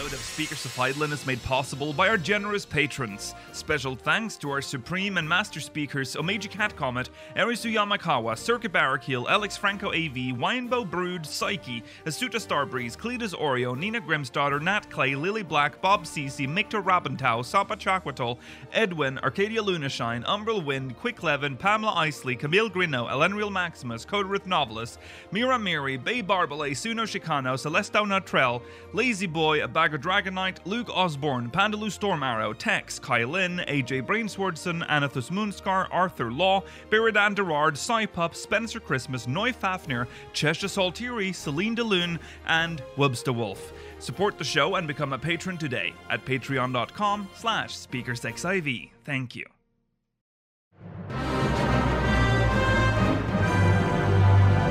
episode of Speakers of Eidolon is made possible by our generous patrons. Special thanks to our supreme and master speakers Omeji Cat Comet, Erisu Yamakawa, Circuit Barrakill, Alex Franco AV, Winebow Brood, Psyche, Asuta Starbreeze, Cletus Oreo, Nina Grimsdaughter, Nat Clay, Lily Black, Bob Cece, Mikta Rabentau, Sapa Chakwatol, Edwin, Arcadia Lunashine, Umbral Wind, Quick Levin, Pamela Isley, Camille Grino, Elenriel Maximus, Coderith Novelist, Mira Miri, Bay Barbale, Suno Chicano, Celestau Natrell, Lazy Boy, A Of Dragonite, Luke Osborne, Pandaloo Storm Arrow, Tex, Kylin, AJ Brainswordson, Anathus Moonscar, Arthur Law, Biridan Derard, Cypup, Spencer Christmas, Noy Fafnir, Cheshire Saltiri, Celine DeLune, and Webster Wolf. Support the show and become a patron today at patreon.com slash speakersxiv. Thank you.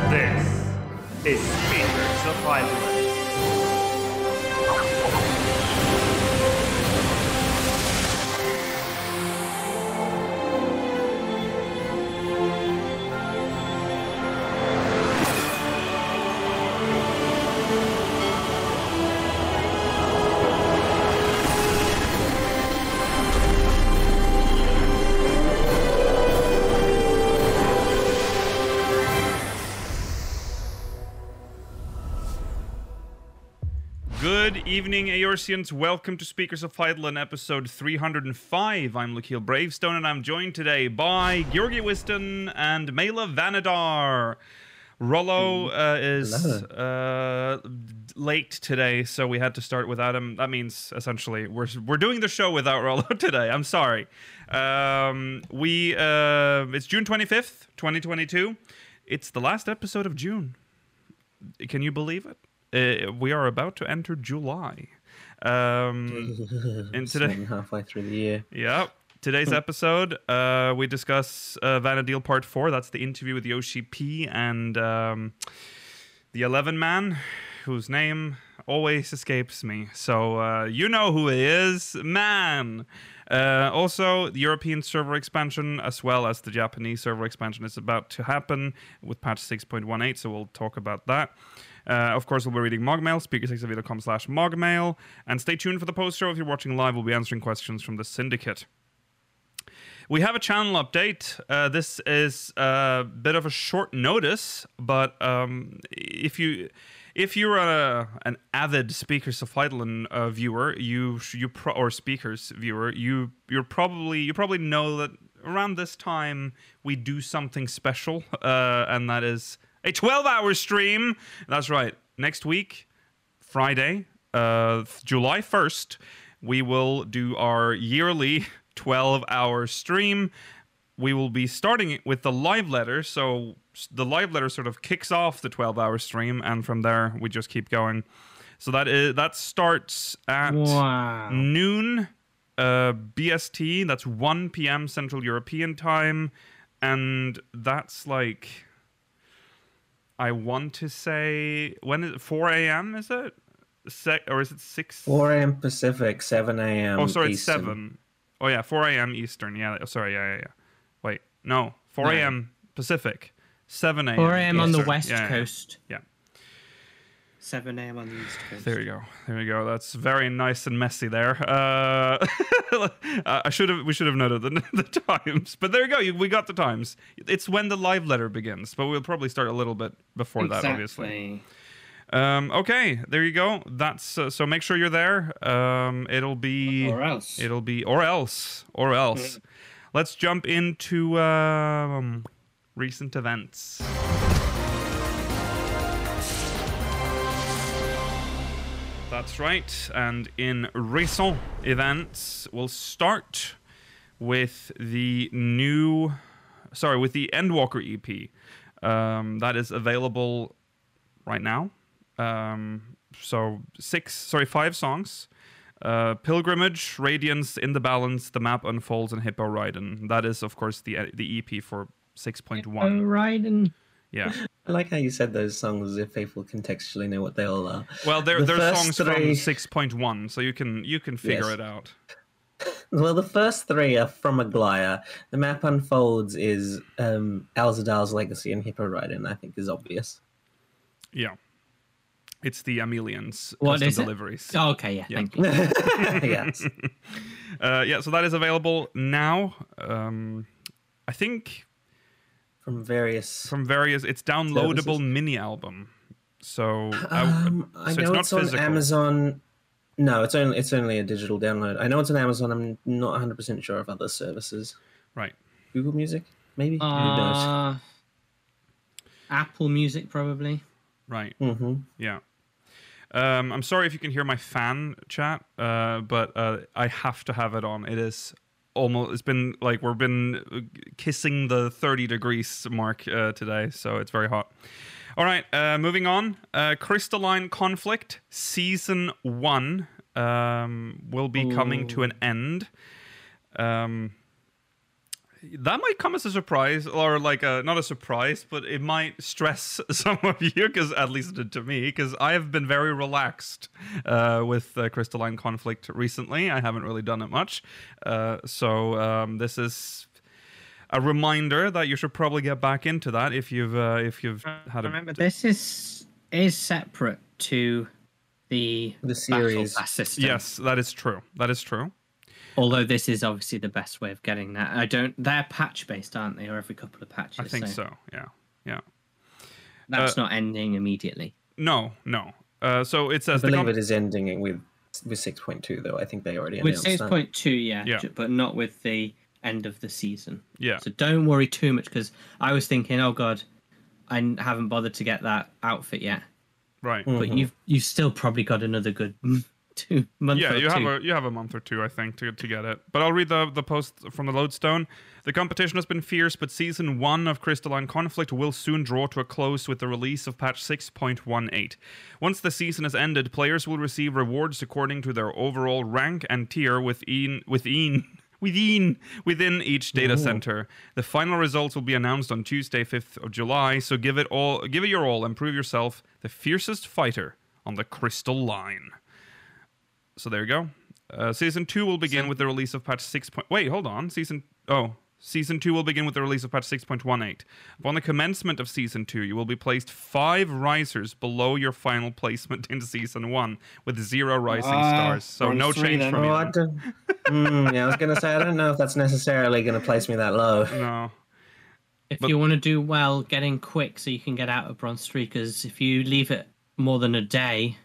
This is Speakers of Good evening, Eorzeans. Welcome to Speakers of Eidolon, episode 305. I'm Lukiel Bravestone, and I'm joined today by Georgi Wiston and Mela Vanadar. Rollo uh, is uh, late today, so we had to start without him. That means essentially we're we're doing the show without Rollo today. I'm sorry. Um, we uh, it's June 25th, 2022. It's the last episode of June. Can you believe it? Uh, we are about to enter July. Um, and today, halfway through the year. yeah, today's episode, uh, we discuss uh, Vana'diel Part 4. That's the interview with Yoshi P and um, the 11 man, whose name always escapes me. So uh, you know who he is, man. Uh, also, the European server expansion, as well as the Japanese server expansion, is about to happen with patch 6.18. So we'll talk about that. Uh, of course, we'll be reading Mogmail, speakersxv.com slash Mogmail. And stay tuned for the post show. If you're watching live, we'll be answering questions from the syndicate. We have a channel update. Uh, this is a bit of a short notice, but um, if you if you're a, an avid Speakers of Eidolon uh, viewer, you you pro- or speakers viewer, you you're probably you probably know that around this time we do something special, uh, and that is a 12-hour stream. That's right. Next week, Friday, uh, July 1st, we will do our yearly 12 hour stream. We will be starting it with the live letter. So the live letter sort of kicks off the 12 hour stream, and from there, we just keep going. So that is that starts at Wow. noon uh, BST. That's 1 p.m. Central European time. And that's like, I want to say, when is it? 4 a.m. Is it? Se- or is it 6? 4 a.m. Pacific, 7 a.m. Oh, sorry, it's 7. Oh, yeah, 4 a.m. Eastern. Yeah, oh, sorry, yeah, yeah, yeah. Wait, no, 4 No. a.m. Pacific, 7 a.m. 4 a.m. on the west Yeah, yeah, coast. Yeah. 7 a.m. on the East Coast. There you go. There you go. That's very nice and messy there. Uh, I should have. We should have noted the, the times, but there you go. You, we got the times. It's when the live letter begins, but we'll probably start a little bit before that, obviously. Um, okay, there you go. That's uh, so. Make sure you're there. Um, it'll be Or else. It'll be or else or else. Let's jump into um, recent events. That's right. And in recent events, we'll start with the new, sorry, with the Endwalker EP. Um, that is available right now. Um, so six, sorry, five songs. Uh, Pilgrimage, Radiance, In the Balance, The Map Unfolds, and Hippo Ridin'. That is, of course, the the EP for 6.1. Oh, right. And Yeah. I like how you said those songs as if people contextually know what they all are. Well, they're, The they're songs three- from 6.1, so you can you can figure Yes. it out. Well, the first three are from Aglaia. The map unfolds is um, Alzadaal's Legacy and Hippo Ridin', I think is obvious. Yeah. It's the Ameliance What custom is it? deliveries. Oh, okay, yeah, Yeah. thank you. yes. Uh, yeah, so that is available now. Um, I think From various. from various. It's downloadable Services. mini album. So, I- Um, I so know it's it's, on physical. Amazon. No, it's only it's only a digital download. I know it's on Amazon. I'm not 100 percent sure of other services. right. Google Music, maybe. Who knows? Uh, Apple Music, probably. Right. hmm Yeah. Um, I'm sorry if you can hear my fan chat, uh, but uh, I have to have it on. It is almost. It's been like we've been kissing the 30 degrees mark uh, today, so it's very hot. All right, uh, moving on. Uh, Crystalline Conflict season one um, will be coming to an end. Um, that might come as a surprise, or like a, not a surprise, but it might stress some of you, because at least it did to me, because I have been very relaxed uh, with uh, Crystalline Conflict recently. I haven't really done it much, uh, so um, this is a reminder that you should probably get back into that if you've uh, if you've had a Remember, this is is separate to the The Battle series. Pass system. yes, that is true. That is true. Although this is obviously the best way of getting that. I don't. They're patch based, aren't they? Or every couple of patches. I think so. Yeah, yeah. That's Uh, not ending immediately. No, no. Uh, so it I says the believe com- it is ending with with 6.2 though. I think they already With announced six that. point yeah, Yeah. but not with the end of the season. yeah. So don't worry too much because I was thinking, oh god, I haven't bothered to get that outfit yet. Right. But you've you've still probably got another good two months. Yeah, you two. have a you have a month or two, I think, to to get it. But I'll read the the post from the Lodestone. The competition has been fierce, but season one of Crystalline Conflict will soon draw to a close with the release of patch 6.18. Once the season has ended, players will receive rewards according to their overall rank and tier within within within within each data center. The final results will be announced on Tuesday, 5th of July. So give it all, give it your all, and prove yourself the fiercest fighter on the Crystal Line. So there you go. Uh, season two will begin with the release of patch six. Point, wait, hold on. Season oh, season two will begin with the release of patch six point one eight. Upon the commencement of season two, you will be placed five risers below your final placement in season one, with zero rising Ah, stars. So no change then. from you. I don't, mm, yeah, I was gonna say I don't know if that's necessarily gonna place me that low. No. If But- you want to do well, get in quick so you can get out of bronze three. Because if you leave it more than a day,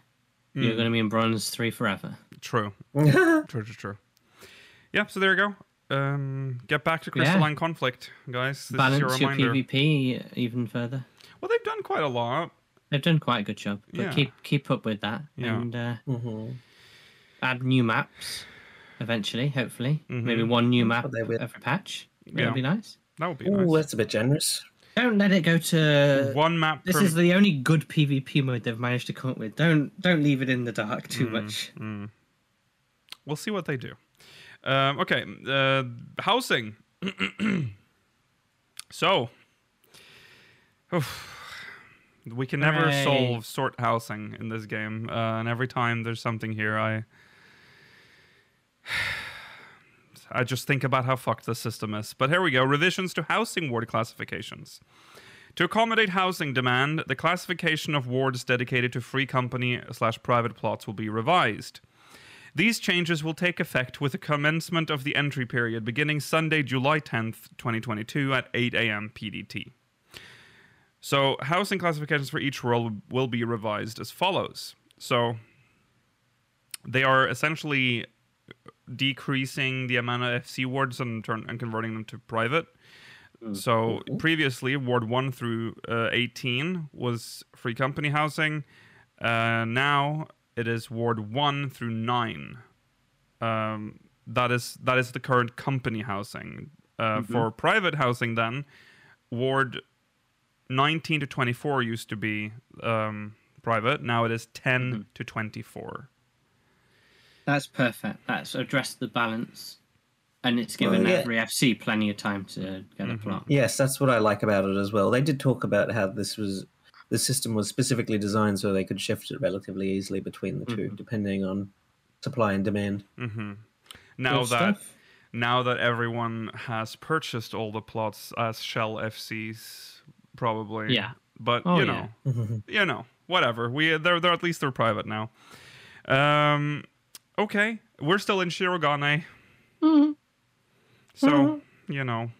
Hmm. you're going to be in bronze three forever. True. true. True. True. Yeah. So there you go. Um, get back to Yeah. crystalline conflict, guys. This Balance is your your. PvP even further. Well, they've done quite a lot. They've done quite a good job. But Yeah. keep keep up with that Yeah. and uh, hmm add new maps eventually. Hopefully, maybe one new map they will. every patch. Mm-hmm. Yeah. That'd be nice. That would be Ooh, nice. that's a bit generous. Don't let it go to. One map. This per- is the only good PvP mode they've managed to come up with. Don't don't leave it in the dark Mm. too much. We'll see what they do. Um, okay, uh, housing. so, we can never Hooray. solve sort housing in this game, uh, and every time there's something here, I. I just think about how fucked the system is. But here we go. Revisions to housing ward classifications. To accommodate housing demand, the classification of wards dedicated to free company slash private plots will be revised. These changes will take effect with the commencement of the entry period beginning Sunday, July 10th, 2022 at 8 a.m. PDT. So, housing classifications for each role will be revised as follows. So, they are essentially decreasing the amount of FC wards and, turn, and converting them to private. So previously, Ward 1 through uh, 18 was free company housing. Uh, now it is Ward 1 through 9. Um, that is that is the current company housing. Uh, For private housing, then, Ward 19 to 24 used to be um, private. Now it is 10 to 24. That's perfect. That's addressed the balance, and it's given Well, yeah. every FC plenty of time to get Mm-hmm. a plot. Yes, that's what I like about it as well. They did talk about how this was the system was specifically designed so they could shift it relatively easily between the 2 mm-hmm. depending on supply and demand. Mm-hmm. Now Good that stuff. now that everyone has purchased all the plots as shell FCs, probably. Yeah. But Oh, you yeah. know, you know, whatever. We they're they're at least they're private now. Um, okay, we're still in Shirogane. So you know.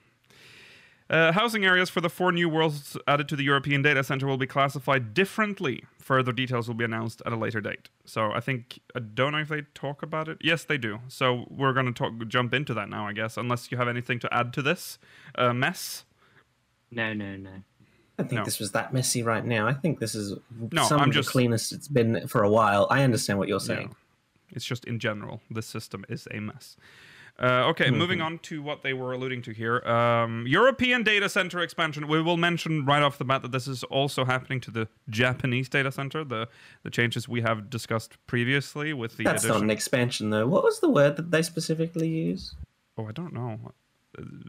Uh, housing areas for the four new worlds added to the European data center will be classified differently. Further details will be announced at a later date. So I think I don't know if they talk about it. Yes, they do. So we're going to talk jump into that now, I guess. Unless you have anything to add to this uh, mess. No, no, no. I think No. this was that messy right now. I think this is No, some I'm of just- the cleanest it's been for a while. I understand what you're Yeah. saying. It's just in general, the system is a mess. Uh, okay, Mm-hmm. moving on to what they were alluding to here. Um, European data center expansion. We will mention right off the bat that this is also happening to the Japanese data center. The the changes we have discussed previously with the That's not an expansion, though. What was the word that they specifically use? oh, I don't know.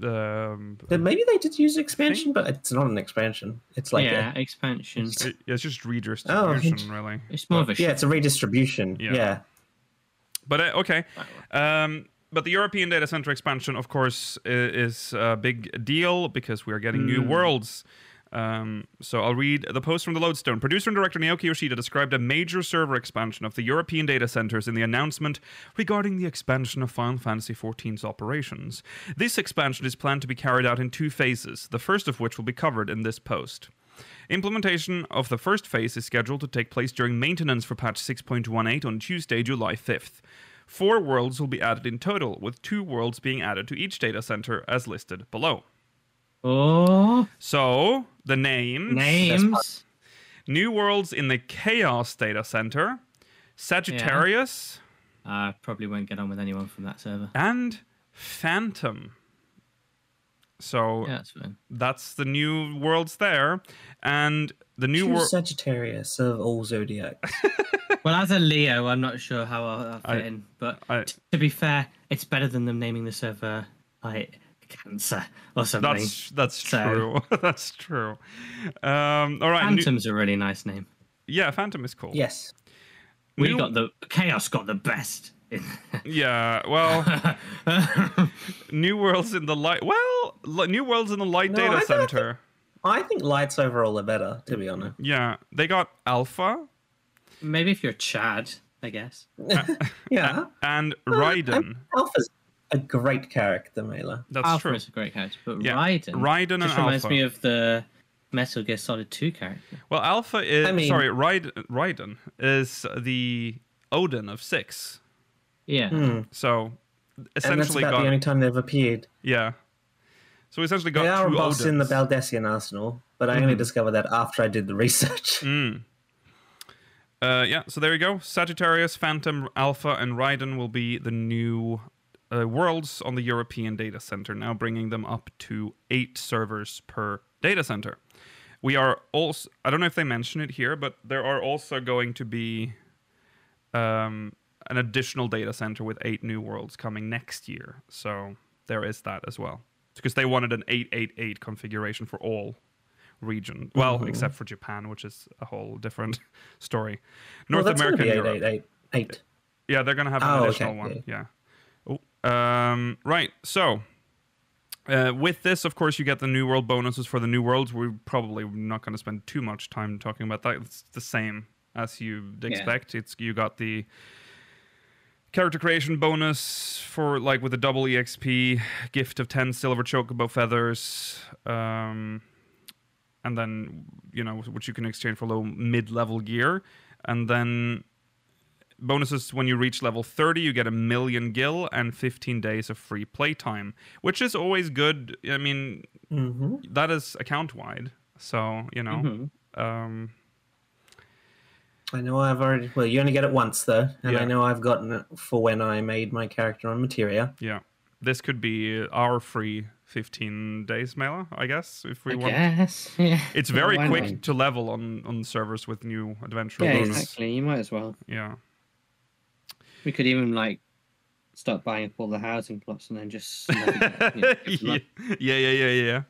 Um, Maybe they did use expansion, but it's not an expansion. It's like yeah, a, expansion. it- it's just redistribution, Oh, really. It's more of a yeah, it's a redistribution. Yeah. Yeah. But uh, okay. Um, but the European data center expansion, of course, is a big deal because we are getting new worlds. Um, so I'll read the post from the Lodestone. Producer and director Naoki Yoshida described a major server expansion of the European data centers in the announcement regarding the expansion of Final Fantasy XIV's operations. This expansion is planned to be carried out in two phases, the first of which will be covered in this post. Implementation of the first phase is scheduled to take place during maintenance for patch 6.18 on Tuesday, July 5th. Four worlds will be added in total, with two worlds being added to each data center as listed below. Oh, So, the names names. New worlds in the Chaos data center, Sagittarius, I probably won't get on with anyone from that server. and Phantom. So, Yeah, that's fine. that's the new worlds there. And the new world. Sagittarius of all zodiacs. Well, as a Leo, I'm not sure how I'll, I'll fit I- in. But I- to be fair, it's better than them naming the server like Cancer or something. That's that's So- true. that's true. Um, all right. new- Phantom's a really nice name. yeah, Phantom is cool. yes. We New- got the Chaos got the best. Yeah. Well, new worlds in the light. Well, li- new worlds in the light No, data don't center. I think lights overall are better, to be honest. Yeah, they got Alpha Maybe if you're Chad, I guess. yeah. and I'm- Raiden. Alpha's a great character, Mela. That's Alpha true. is a great character, but Yeah, Raiden, Raiden and just reminds Alpha. me of the Metal Gear Solid 2 character. Well, Alpha is I mean- sorry. Raiden, Raiden is the Odin of six. Yeah. Hmm. So And that's about got the only time they've appeared. yeah. So we essentially got They are a two boss in the. Baldesion arsenal, but I only discovered that after I did the research. Mm. Uh, yeah, so there you go. Sagittarius, Phantom, Alpha, and Raiden will be the new uh, worlds on the European data center, now bringing them up to eight servers per data center. We are also, I don't know if they mention it here, but there are also going to be um, an additional data center with eight new worlds coming next year. So there is that as well. Because they wanted an 888 configuration for all region. Well, except for Japan, which is a whole different story. North gonna America, and Europe. 8888. Yeah, they're gonna have an Oh, additional okay, one. yeah. Yeah. Oh, um, right. So, uh, with this, of course, you get the new world bonuses for the new worlds. We're probably not going to spend too much time talking about that. It's the same as you'd expect. It's you got the character creation bonus for like with a double exp gift of 10 silver chocobo feathers um and then you know which you can exchange for low mid-level gear. And then bonuses when you reach level 30 you get a million gil and 15 days of free playtime which is always good. I mean hmm that is account wide so you know Mhm. um I know I've already. Well, you only get it once though, and Yeah. I know I've gotten it for when I made my character on Materia. yeah this could be our free 15 days Mela, i guess if we I want guess. Yeah. It's very Why quick not? to level on on servers with new adventure Yeah, bonus. exactly. You might as well. Yeah, We could even like start buying up all the housing plots and then just you know, yeah, yeah, yeah, yeah,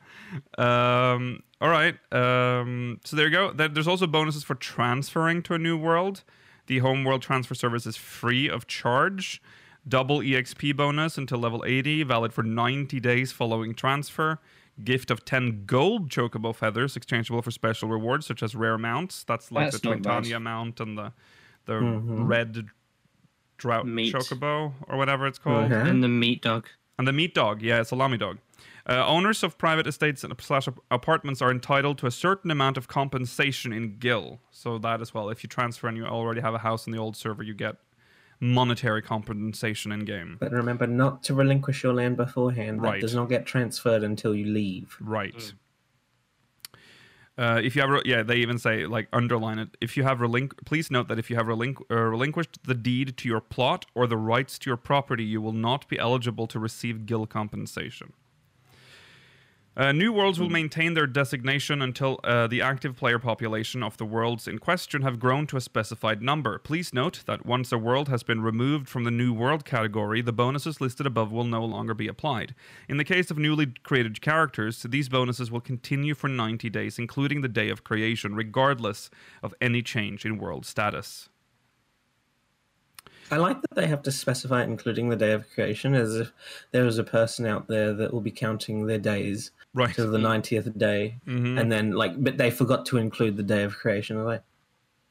yeah. Um, all right. Um, so there you go. There's also bonuses for transferring to a new world. The home world transfer service is free of charge. Double EXP bonus until level 80, valid for 90 days following transfer. gift of 10 gold chocobo feathers exchangeable for special rewards such as rare mounts. That's like That's the not bad. Mount and the the Mhm. red drought Meat. chocobo or whatever it's called. Okay. And the meat dog. And the meat dog, yeah, it's a lammy dog. Uh, owners of private estates and slash apartments are entitled to a certain amount of compensation in gil. So that as well. If you transfer and you already have a house in the old server, you get monetary compensation in game. But remember not to relinquish your land beforehand. That Right. does not get transferred until you leave. Right. Uh, if you have, re- yeah, they even say like underline it. If you have relinqu- please note that if you have relinqu- uh, relinquished the deed to your plot or the rights to your property, you will not be eligible to receive gil compensation. Uh, new worlds will maintain their designation until uh, the active player population of the worlds in question have grown to a specified number. Please note that once a world has been removed from the new world category, the bonuses listed above will no longer be applied. In the case of newly created characters, these bonuses will continue for 90 days, including the day of creation, regardless of any change in world status. I like that they have to specify including the day of creation, as if there was a person out there that will be counting their days Right. to the 90th day, Mhm. and then like, but they forgot to include the day of creation. I'm like,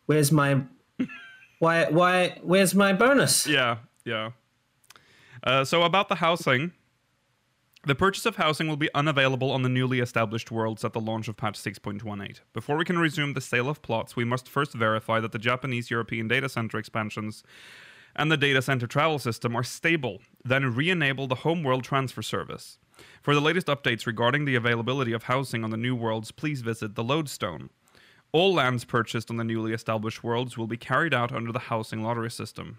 where's my, why, why, where's my bonus? Yeah, yeah. Uh, so about the housing, the purchase of housing will be unavailable on the newly established worlds at the launch of patch 6.18. Before we can resume the sale of plots, we must first verify that the Japanese European data center expansions and the data center travel system are stable, then re-enable the homeworld transfer service. For the latest updates regarding the availability of housing on the new worlds, please visit the Lodestone. All lands purchased on the newly established worlds will be carried out under the housing lottery system.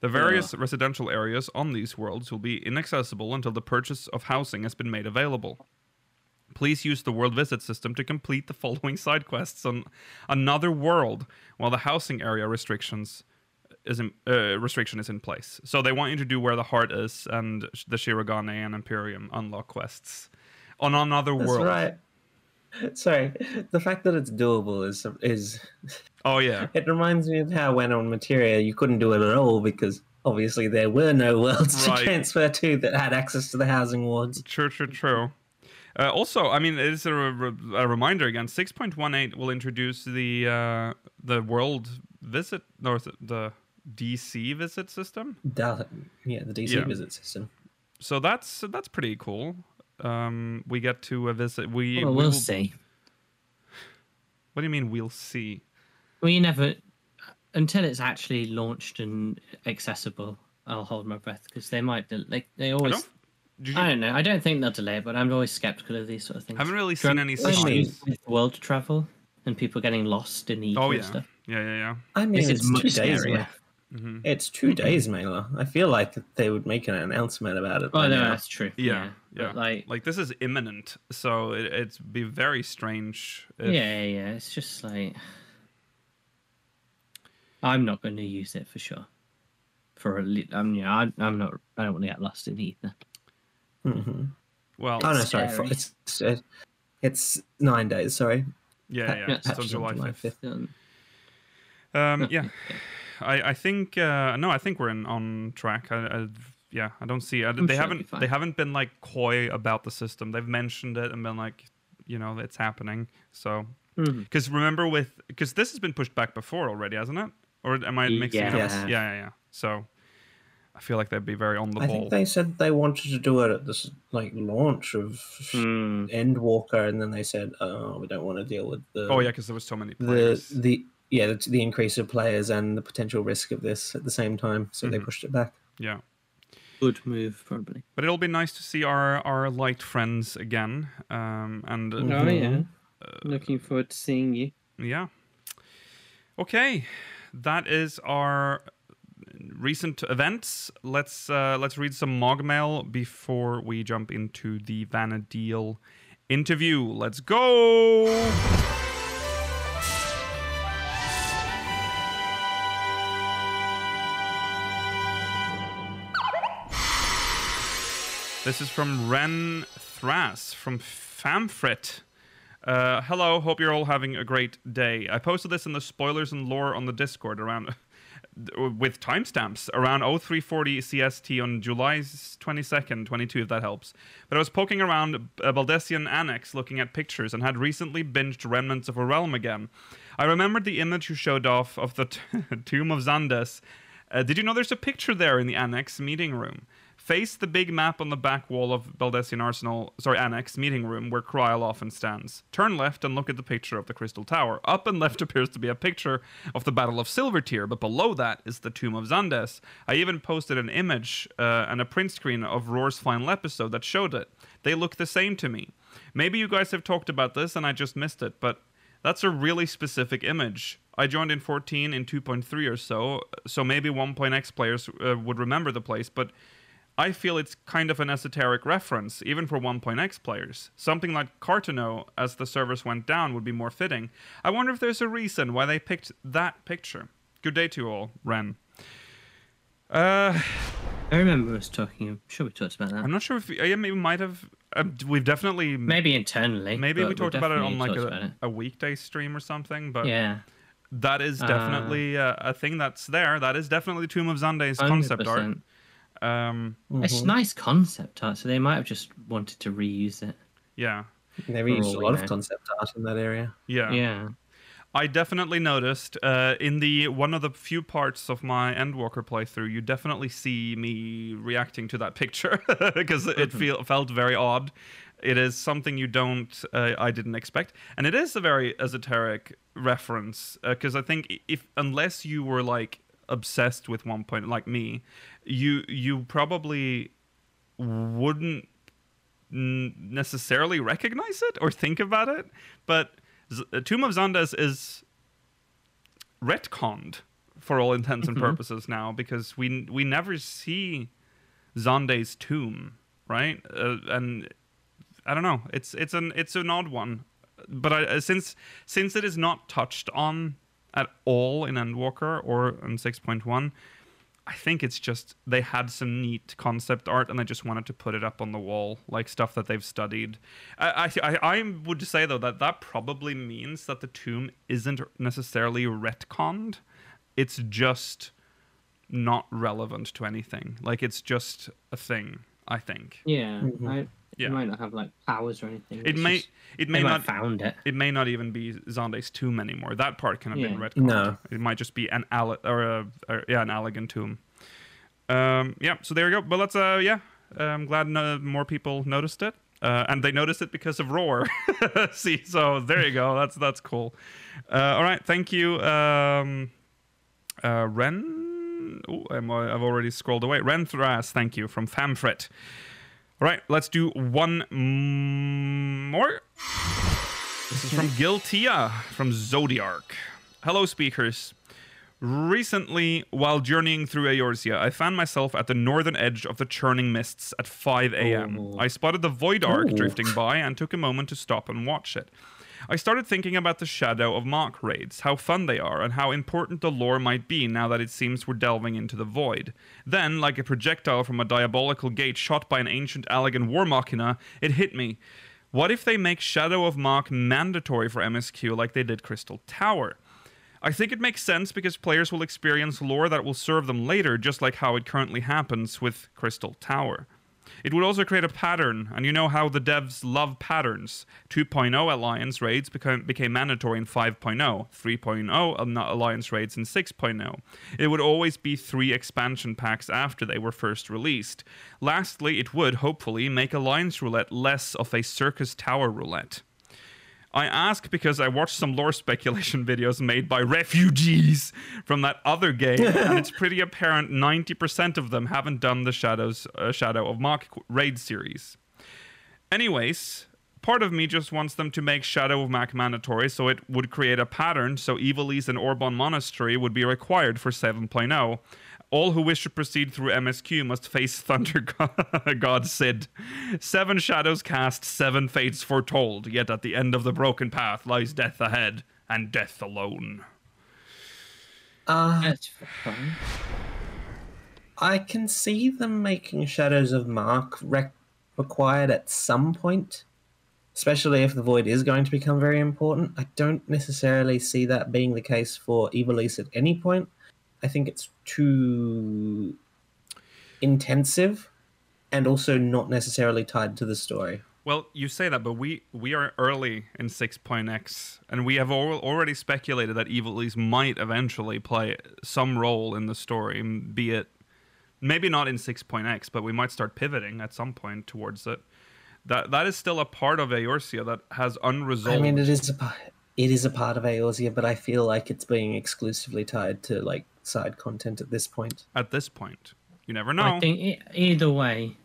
The various residential areas on these worlds will be inaccessible until the purchase of housing has been made available. Please use the world visit system to complete the following side quests on another world while the housing area restrictions is in, uh, restriction is in place. So they want you to do where the heart is and the Shirogane and Imperium unlock quests on another That's world. right. Sorry, the fact that it's doable is is Oh yeah. it reminds me of how when on Materia you couldn't do it at all because obviously there were no worlds Right. to transfer to that had access to the housing wards. True, true, true. Uh, also, I mean, it is a, re- a reminder again. Six point one eight will introduce the uh, the world visit, it the DC visit system. Da- yeah, the DC Yeah. visit system. So that's that's pretty cool. Um, we get to uh, visit. We, Well, we we'll will- see. What do you mean we'll see? Well, you never until it's actually launched and accessible. I'll hold my breath because they might. del- Like they I always. don't. You, I don't know. I don't think they'll delay it, but I'm always skeptical of these sort of things. haven't really seen remember any signs. with world travel and people getting lost in the Oh yeah, stuff. yeah, yeah, yeah. I mean, This it's is much two scarier. Ma- hmm It's two days, Mela. I feel like they would make an announcement about it. Oh no, now. that's true. Yeah, But, yeah. like, Like this is imminent, so it, it'd be very strange. If, yeah, yeah. It's just like I'm not going to use it for sure. For a, li- I'm yeah, I, I'm not. I don't want to get lost in either. Mhm. Well, Oh no, sorry. Scary. It's it's, uh, it's nine days. Sorry. yeah, yeah. Yeah, It's on July fifth. 5th. Um, Um, yeah, I, I think uh, no, I think we're in on track. I, I, yeah, I don't see. I, they sure haven't they haven't been like coy about the system. They've mentioned it and been like, you know, it's happening. So because remember with because this has been pushed back before already, hasn't it? Or am I mixing it up? Yeah, yeah, yeah. So I feel like they'd be very on the I ball. think they said they wanted to do it at this like launch of Hmm. Endwalker, and then they said, "Oh, we don't want to deal with the oh yeah, because there was so many the the yeah the, the increase of players and the potential risk of this at the same time." So they Mhm. pushed it back. yeah. Good move, probably. But it'll be nice to see our our light friends again. Um, and uh, Oh Mhm. yeah. Looking forward to seeing you. Yeah. Okay, that is our recent events. Let's uh, let's read some Mog mail before we jump into the Vana'diel interview. Let's go. This is from Ren Thras from Famfrit. Uh, hello, hope you're all having a great day. I posted this in the spoilers and lore on the Discord around. with timestamps around 0340 CST on July 22nd, 22, if that helps. But I was poking around a Baldesion Annex looking at pictures and had recently binged Remnants of a Realm again. I remembered the image you showed off of the Tomb of Zandes. Uh, did you know there's a picture there in the Annex meeting room? Face the big map on the back wall of Baldesion Arsenal, sorry, Annex meeting room where Krile often stands. Turn left and look at the picture of the Crystal Tower. Up and left appears to be a picture of the Battle of Silvertear, but below that is the Tomb of Zandes. I even posted an image uh, and a print screen of Roar's final episode that showed it. They look the same to me. Maybe you guys have talked about this and I just missed it, but that's a really specific image. I joined in 14 in 2.3 or so, so maybe 1.x players uh, would remember the place, but I feel it's kind of an esoteric reference, even for 1.x players. Something like Carteneau, as the servers went down, would be more fitting. I wonder if there's a reason why they picked that picture. Good day to you all, Ren. Uh, I remember us talking. I'm sure we talked about that. I'm not sure if yeah, maybe we might have. Um, we've definitely Maybe internally. maybe we talked about it on like a, a weekday stream or something. But Yeah. that is Uh, definitely uh, a thing that's there. That is definitely Tomb of Zande's concept art. 100%. Um, It's nice concept art, so they might have just wanted to reuse it. yeah, They've For used all a we lot know. of concept art in that area. yeah, Yeah. I definitely noticed uh, in the one of the few parts of my Endwalker playthrough, you definitely see me reacting to that picture because it feel, felt very odd. It is something you don't, uh, I didn't expect, and it is a very esoteric reference because I think if unless you were like obsessed with one point like me, you you probably wouldn't necessarily recognize it or think about it, but Z- uh, Tomb of Zandes is retconned for all intents and purposes now because we we never see Zande's tomb, right? Uh, and I don't know. It's it's an it's an odd one, but I, uh, since since it is not touched on at all in Endwalker or in six point one. I think it's just they had some neat concept art and they just wanted to put it up on the wall, like stuff that they've studied. I, I, I I would say though that that probably means that the tomb isn't necessarily retconned. It's just not relevant to anything. Like it's just a thing. I think Yeah. Mm-hmm. I, Yeah. It might not have like powers or anything. it may just- it may not have found it. it may not even be Zande's tomb anymore. That part can have been Yeah. retconned. No. It might just be an Al- or, a, or yeah, an elegant tomb. Um, yeah, so there you go. But let's uh, yeah, uh, I'm glad no, more people noticed it, uh, and they noticed it because of Roar. See, so there you go. That's that's cool. Uh, all right, thank you, um, uh, Ren. Ooh, I'm, uh, I've already scrolled away. Ren Thras, thank you from Famfrit. All right, let's do one more. This is from Giltia from Zodiark. Hello, speakers. Recently, while journeying through Eorzea, I found myself at the northern edge of the churning mists at 5 a.m. Oh. I spotted the Void Ark Ooh. drifting by and took a moment to stop and watch it. I started thinking about the Shadow of Mhach raids, how fun they are, and how important the lore might be now that it seems we're delving into the void. Then, like a projectile from a diabolical gate shot by an ancient Allagan war machina, it hit me. What if they make Shadow of Mhach mandatory for MSQ like they did Crystal Tower? I think it makes sense because players will experience lore that will serve them later, just like how it currently happens with Crystal Tower. It would also create a pattern, and you know how the devs love patterns. 2.0 Alliance raids became, became mandatory in 5.0, 3.0 um, Alliance raids in 6.0. It would always be three expansion packs after they were first released. Lastly, it would, hopefully, make Alliance roulette less of a Circus Tower roulette. I ask because I watched some lore speculation videos made by refugees from that other game, and it's pretty apparent 90% of them haven't done the Shadows uh, Shadow of Mhach raid series. Anyways, part of me just wants them to make Shadow of Mhach mandatory so it would create a pattern so Ivalice and Orbonne Monastery would be required for 7.0. All who wish to proceed through MSQ must face Thunder God, Cid. Seven shadows cast, seven fates foretold, yet at the end of the broken path lies death ahead, and death alone. Uh, That's fine. I can see them making Shadows of Mhach rec- required at some point, especially if the Void is going to become very important. I don't necessarily see that being the case for Ivalice at any point, I think it's too intensive, and also not necessarily tied to the story. Well, you say that, but we we are early in 6.x, and we have al- already speculated that Ivalice might eventually play some role in the story, be it maybe not in 6.x, but we might start pivoting at some point towards it. That that is still a part of Eorzea that has unresolved. I mean, it is a part. It is a part of Eorzea, but I feel like it's being exclusively tied to like side content at this point. at this point. You never know. I think either way,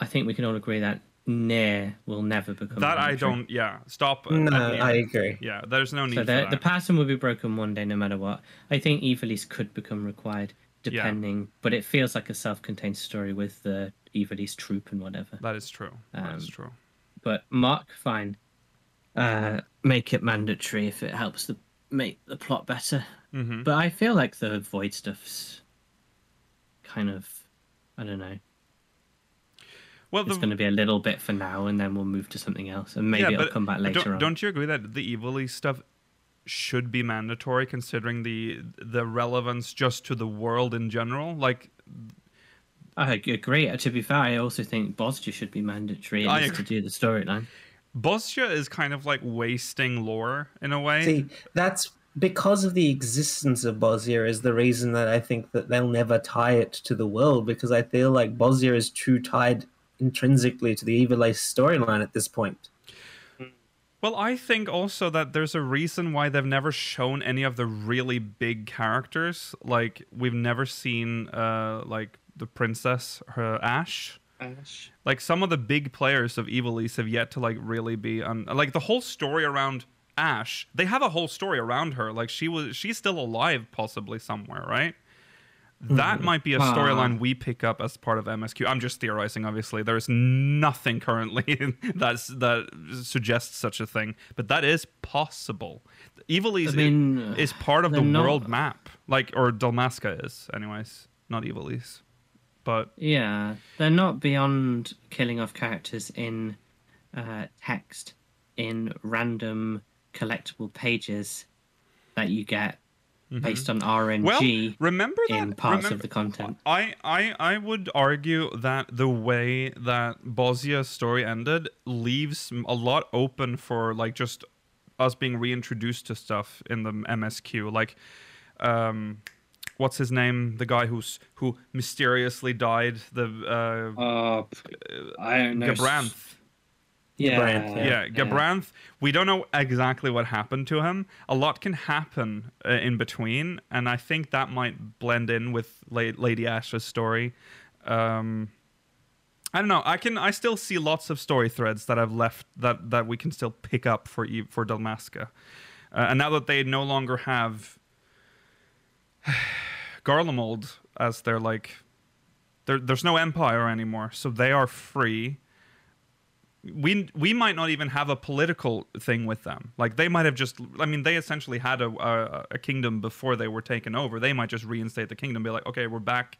I think we can all agree that Nier will never become. that I don't. Yeah, stop. No. I agree. Yeah, there's no need So for the, that. the pattern will be broken one day, no matter what. I think Ivalice could become required, depending, but it feels like a self-contained story with the Ivalice troop and whatever. that is true. that is Um, true. But Mhach, fine. Uh, make it mandatory if it helps the make the plot better. hmm But I feel like the void stuff's kind of, I don't know. Well, It's the, going to be a little bit for now, and then we'll move to something else, and maybe it'll come back later don't, on. Don't you agree that the Ivalice stuff should be mandatory, considering the the relevance just to the world in general? Like, I agree. To be fair, I also think Bozja should be mandatory to do the storyline. Bozja is kind of like wasting lore in a way. See, that's because of the existence of Bozja is the reason that I think that they'll never tie it to the world because I feel like Bozja is too tied intrinsically to the Ivalice storyline at this point. Well, I think also that there's a reason why they've never shown any of the really big characters. Like we've never seen, uh, like the princess, her Ashe. Like some of the big players of Ivalice have yet to like really be on. Like the whole story around Ashe, they have a whole story around her. Like she was, she's still alive, possibly somewhere, right? That mm-hmm. might be a storyline we pick up as part of MSQ. I'm just theorizing, obviously. There's nothing currently that's that suggests such a thing, but that is possible. Ivalice I mean, is part of the they're not- world map, like or Dalmasca is, anyways. Not Evil East, but Yeah, they're not beyond killing off characters in uh, text in random collectible pages that you get based on RNG Mm-hmm. well, remember that in parts remember- of the content. I, I I would argue that the way that Bozja's story ended leaves a lot open for like just us being reintroduced to stuff in the MSQ. Like, um, what's his name? The guy who's who mysteriously died. The uh, Uh, I don't know. Gabranth. Yeah, Gabranth, Yeah, Gabranth. We don't know exactly what happened to him. A lot can happen uh, in between, and I think that might blend in with La- Lady Ashe's story. Um, I don't know. I can. I still see lots of story threads that I've left that that we can still pick up for for Dalmasca, uh, and now that they no longer have Garlemald as they're like, there, there's no empire anymore, so they are free we we might not even have a political thing with them. Like they might have just. I mean, they essentially had a a, a kingdom before they were taken over. They might just reinstate the kingdom. Be like, okay, we're back.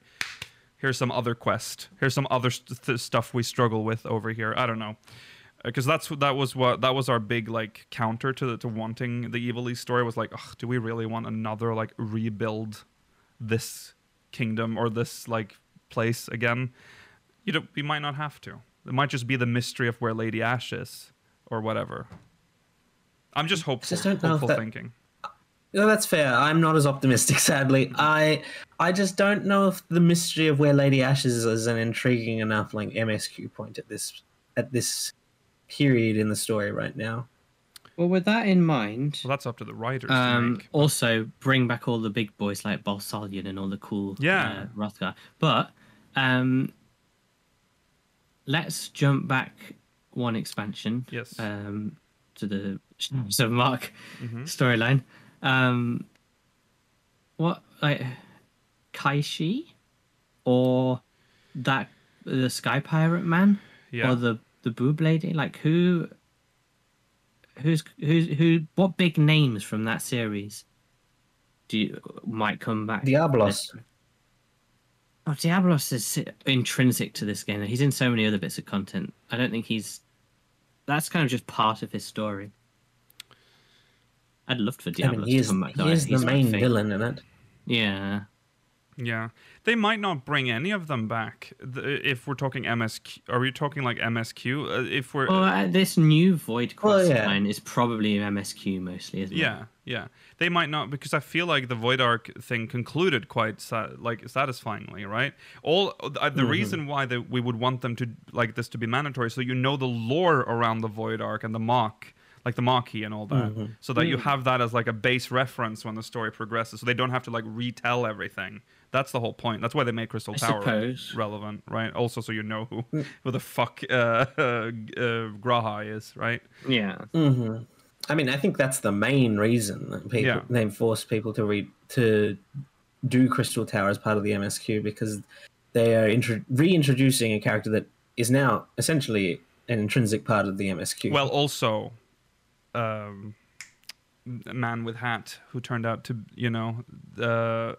Here's some other quest. Here's some other st- stuff we struggle with over here. I don't know, Uh, because that's that was what that was our big like counter to to wanting the Ivalice story was like, Ugh, do we really want another like rebuild this kingdom or this like place again? You know, we might not have to. It might just be the mystery of where Lady Ashe is, or whatever. I'm just hopeful. just don't know hopeful that- thinking. No, that's fair. I'm not as optimistic, sadly. I I just don't know if the mystery of where Lady Ashe is is an intriguing enough like MSQ point at this at this period in the story right now. Well, with that in mind, Well, that's up to the writers to um, make. also bring back all the big boys like Balsalion and all the cool Yeah. uh, Rothgar. But um, let's jump back one expansion. Yes. Um, to the so Mark Mhm. storyline. Um, what like Kaishi or that the Sky Pirate man Yeah. or the the boob lady? Like who? Who's who's who? What big names from that series do you might come back? Diablos. Oh, Diablos is intrinsic to this game. He's in so many other bits of content. I don't think he's. That's kind of just part of his story. I'd love for I Diablos mean, he is, to come back. he is the main villain in it. Yeah. Yeah, they might not bring any of them back if we're talking MSQ. Are we talking like MSQ? Uh, if we're Well, uh, this new Void Well, quest yeah. line is probably MSQ mostly, isn't it? yeah, yeah, they might not because I feel like the Void Ark thing concluded quite sa- like satisfyingly, right? All uh, the reason why that we would want them to like this to be mandatory, so you know the lore around the Void Ark and the Mhach. Like the Maquis and all that, so that you have that as like a base reference when the story progresses, so they don't have to like retell everything. That's the whole point. That's why they made Crystal I Tower suppose. relevant, right? Also, so you know who who the fuck uh, uh, G'raha is, right? Yeah. hmm I mean, I think that's the main reason that people Yeah. they force people to read to do Crystal Tower as part of the MSQ because they are intro- reintroducing a character that is now essentially an intrinsic part of the MSQ. Well, also, um, a man with hat who turned out to, you know, uh,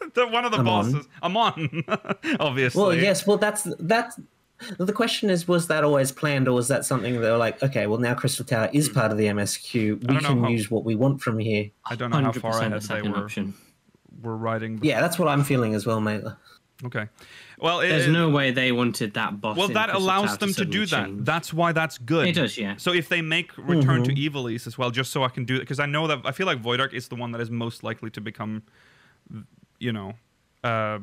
the one of the Amon. bosses, Amon, obviously. Well, yes. Well, that's that's the question is: was that always planned, or was that something they were like, okay, well now Crystal Tower is part of the MSQ. We don't know can how- use what we want from here. I don't know how far 100% ahead the they second were, option. were writing. Yeah, that's what I'm feeling as well, mate. Okay. Well, it, There's no way they wanted that boss. well, in that Crystal allows Tower them to do suddenly that. change. That's why that's good. It does, yeah. So if they make Return Mm-hmm. to Ivalice as well, just so I can do it, because I know that I feel like Void Ark is the one that is most likely to become, you know, uh,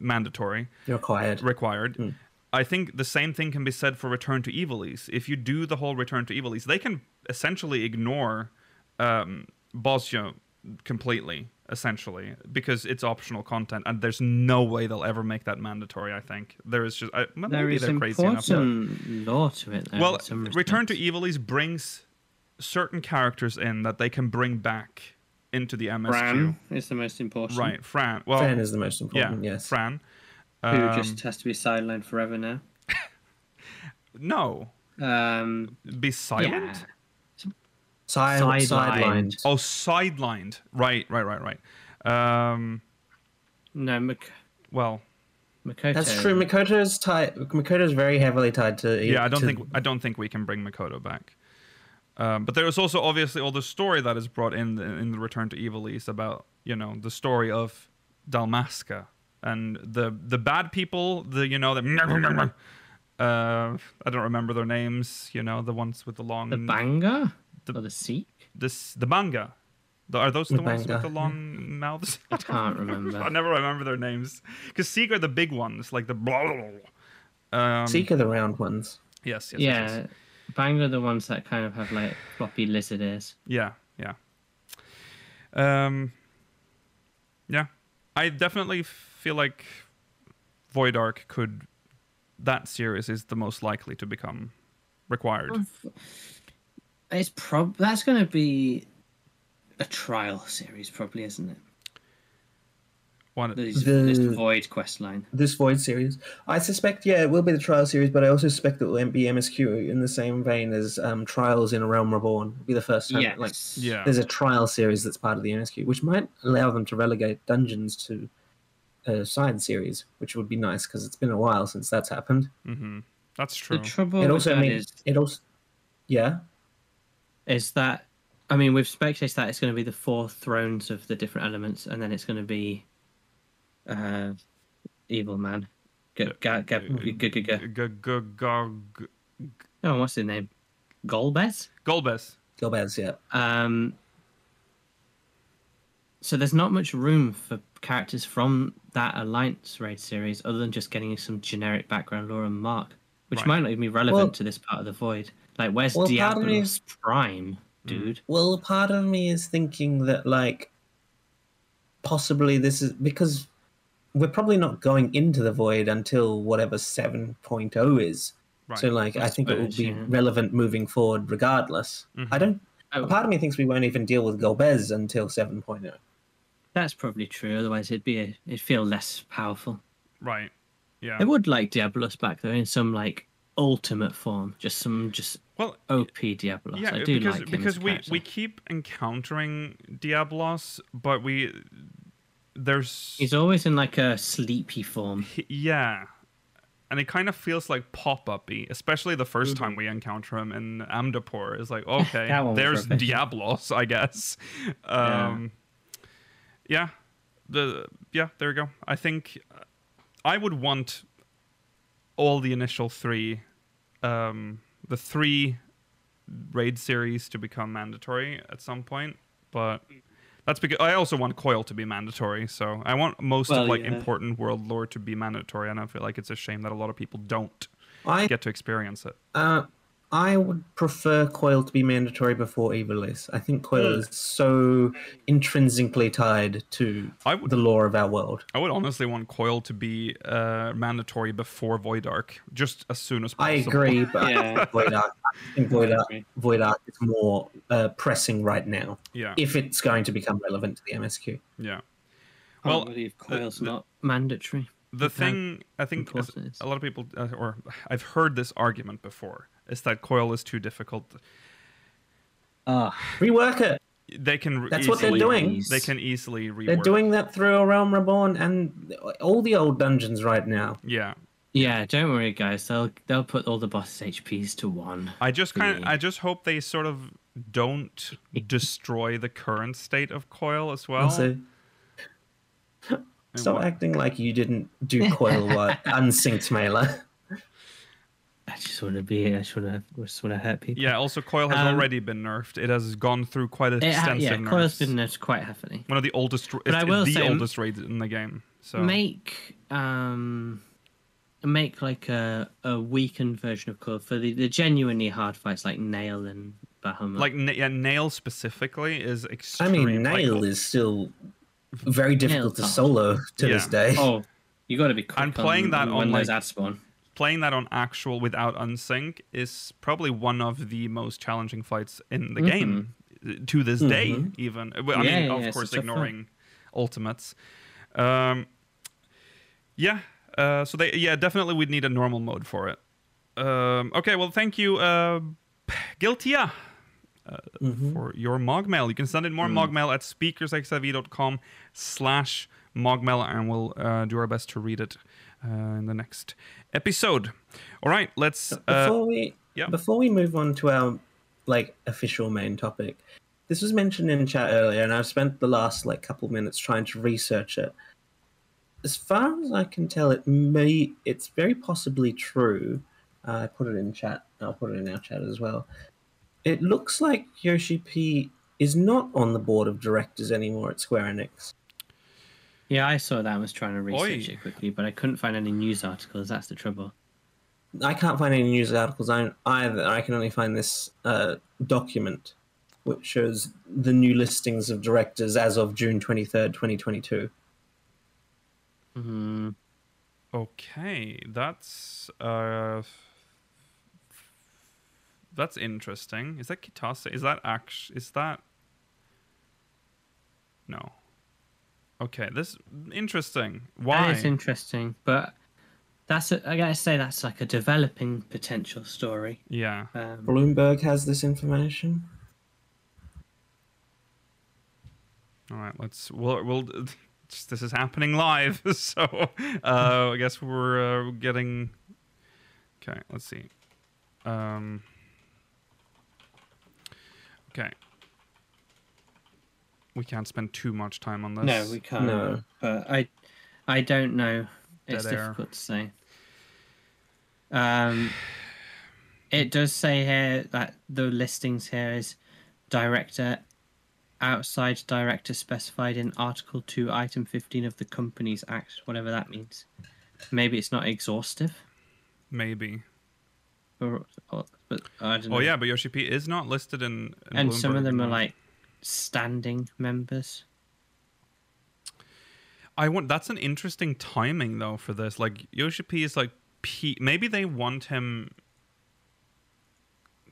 mandatory. Required. required. Hmm. I think the same thing can be said for Return to Ivalice. If you do the whole Return to Ivalice, they can essentially ignore um, Bozja completely, essentially, because it's optional content, and there's no way they'll ever make that mandatory. I think there is just I, well, There maybe is they're crazy enough. important lore to it. Though, Well, Return to respects. Ivalice brings certain characters in that they can bring back into the MSQ. Bran is the most important. Right, Fran. Well, Fran is the most yeah, important. yes. Fran. Who Um, just has to be sidelined forever now. no, Um, be silent. yeah. Side, Sidelined. sidelined. Oh, sidelined. Right, right, right, right. Um, No, Mak- well, Makoto. That's true. Makoto's tied. Makoto's very heavily tied to. yeah, I don't to- think I don't think we can bring Makoto back. Um, but there is also obviously all the story that is brought in the, in the Return to Ivalice about you know the story of Dalmasca and the the bad people, the you know the uh, I don't remember their names. You know the ones with the long the Bangaa The- or the Seeq. this the Bangaa. The, are those the, The ones with the long mouths? I can't remember. I never remember their names because Seeq are the big ones, like the blah. blah, blah. Um, Seeq are the round ones. Yes, yes, yes, yeah, Bangaa are the ones that kind of have like floppy lizard ears. yeah, yeah. Um, yeah, I definitely feel like Void Ark could. That series is the most likely to become required. It's prob that's going to be a trial series, probably, isn't it? One, This, The- this Void quest line. This Void series, I suspect, yeah, it will be the trial series, but I also suspect it will be MSQ in the same vein as um, Trials in a Realm Reborn. It'll be the first time. Yes. Like, yeah, there's a trial series that's part of the MSQ, which might allow them to relegate dungeons to a side series, which would be nice because it's been a while since that's happened. hmm that's The true. trouble it also means is, it also, yeah, is that I mean we've speculated that it's going to be the four thrones of the different elements, and then it's going to be uh, evil man. G- ga- ga- g- g- g- g- G- Oh, what's his name? Golbez. Golbez. Gilbaz, yeah. Um, so there's not much room for characters from that Alliance raid series other than just getting some generic background lore and mark, which Right. might not even be relevant Well- to this part of the void. Like, where's Well, part of me Diablos is- Prime, dude? Well, part of me is thinking that like possibly this is because we're probably not going into the void until whatever 7.0 is. Right. So like I, I think it will be yeah. relevant moving forward regardless. Mm-hmm. I don't Oh. a part of me thinks we won't even deal with Golbez until oh. 7.0. That's probably true. Otherwise, it'd be a, it'd feel less powerful. Right. Yeah. I would like Diablos back though in some like ultimate form, just some just Well, OP Diablos. yeah, I do because like him because as a we character. we keep encountering Diablos, but we there's He's always in like a sleepy form. He- yeah and it kind of feels like pop-uppy especially the 1st Mm-hmm. time we encounter him in Amdapor is like okay That one was there's rubbish. diablos i guess um yeah, the yeah, there we go. I think uh, I would want all the initial three, um, the three raid series to become mandatory at some point, but that's because I also want Coil to be mandatory. So I want most of like yeah. important world lore to be mandatory, and I feel like it's a shame that a lot of people don't I get to experience it. uh, I would prefer Coil to be mandatory before Ivalice. I think Coil Hmm. is so intrinsically tied to I would the lore of our world. I would honestly want Coil to be uh, mandatory before Void Ark, just as soon as possible. I agree, but Yeah. I think Void Ark, I think Void Ark, agree. Void Ark is more uh, pressing right now Yeah, if it's going to become relevant to the MSQ. yeah. Well, Well, believe coil's the- not mandatory. The thing I think is- important it is. a lot of people, uh, or I've heard this argument before, is that Coil is too difficult. Ah, rework it. They can re- That's what they're doing. They can easily rework. They're doing that through A Realm Reborn and all the old dungeons right now. Yeah, Yeah, don't worry, guys. They'll they'll put all the boss HPs to one. I just kind of, I just hope they sort of don't destroy the current state of Coil as well. Also, stop what- acting like you didn't do Coil what unsynced Mailer. I just want to be. I just want to. Just want to hurt people. yeah. Also, Coil has Um, already been nerfed. It has gone through quite It ha- extensive yeah, nerfs. coil's been nerfed quite heavily. one of the oldest. I It's, will it's the say- oldest raid in the game. So Make um, make like a a weakened version of coil for the, the genuinely hard fights like Nael and Bahamut. like yeah, Nael specifically is extremely. I extreme. mean, like, Nael is still very difficult to solo to this day. oh, you got to be quick. I'm playing on, that on on, when those like- ads spawn. Playing that on actual without unsync is probably one of the most challenging fights in the game uh, to this day. Mhm. Even I Mm-hmm. Mean, yeah, of yeah, course, a tough fight. ignoring ultimates. Um, yeah. Uh, so they yeah definitely we'd need a normal mode for it. Um, okay, well, thank you, uh, Guiltia. Mhm. for your mogmail. You can send in more mogmail at speakersxiv.com slash mogmail and we'll uh, do our best to read it uh, in the next episode. All right, let's... Uh, before we yeah. before we move on to our like official main topic this was mentioned in chat earlier and i've spent the last like couple minutes trying to research it as far as i can tell it may it's very possibly true uh, i put it in chat i'll put it in our chat as well it looks like yoshi p is not on the board of directors anymore at square enix Yeah, I saw that. I was trying to research Oi. it quickly, but I couldn't find any news articles. That's the trouble. I can't find any news articles either. I can only find this uh, document, which shows the new listings of directors as of June twenty third, twenty twenty two. Hmm. Okay, that's... Uh, that's interesting. Is that Kitase? Is that act? Is that... No. Okay, this... Interesting. Why? That is interesting, but that's a, I gotta say that's like a developing potential story. yeah. Um, Bloomberg has this information. All right, let's. We'll. we'll just, this is happening live, so uh, I guess we're uh, getting. Okay, let's see. Um. Okay. We can't spend too much time on this. no, we can't. No. But I, I don't know. It's Dead air. difficult to say. Um, it does say here that the listings here is director, outside director specified in Article Two, Item Fifteen of the Companies Act, whatever that means. Maybe it's not exhaustive, Maybe. or, or but I don't know. Oh yeah, but Yoshi P is not listed in. in and some of them are like standing members. I want. That's an interesting timing though for this. Like Yoshi P is like P. Maybe they want him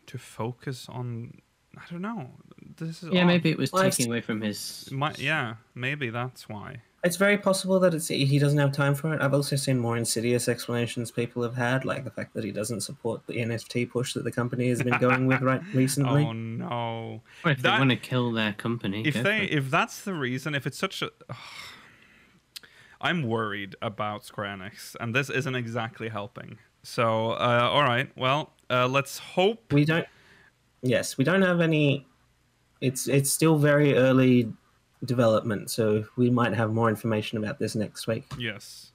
to focus on. I don't know. This is Yeah, odd. maybe it was Well, taking away from his. My, yeah, maybe that's why. It's very possible that it's he doesn't have time for it. I've also seen more insidious explanations people have had, like the fact that he doesn't support the NFT push that the company has been going with right recently. Oh no! Or if That- they want to kill their company, If they, if that's the reason, if it's such a, I'm worried about Square Enix, and this isn't exactly helping. So, uh, all right, well, uh, let's hope. we don't. Yes, we don't have any. It's it's still very early development, so we might have more information about this next week. Yes.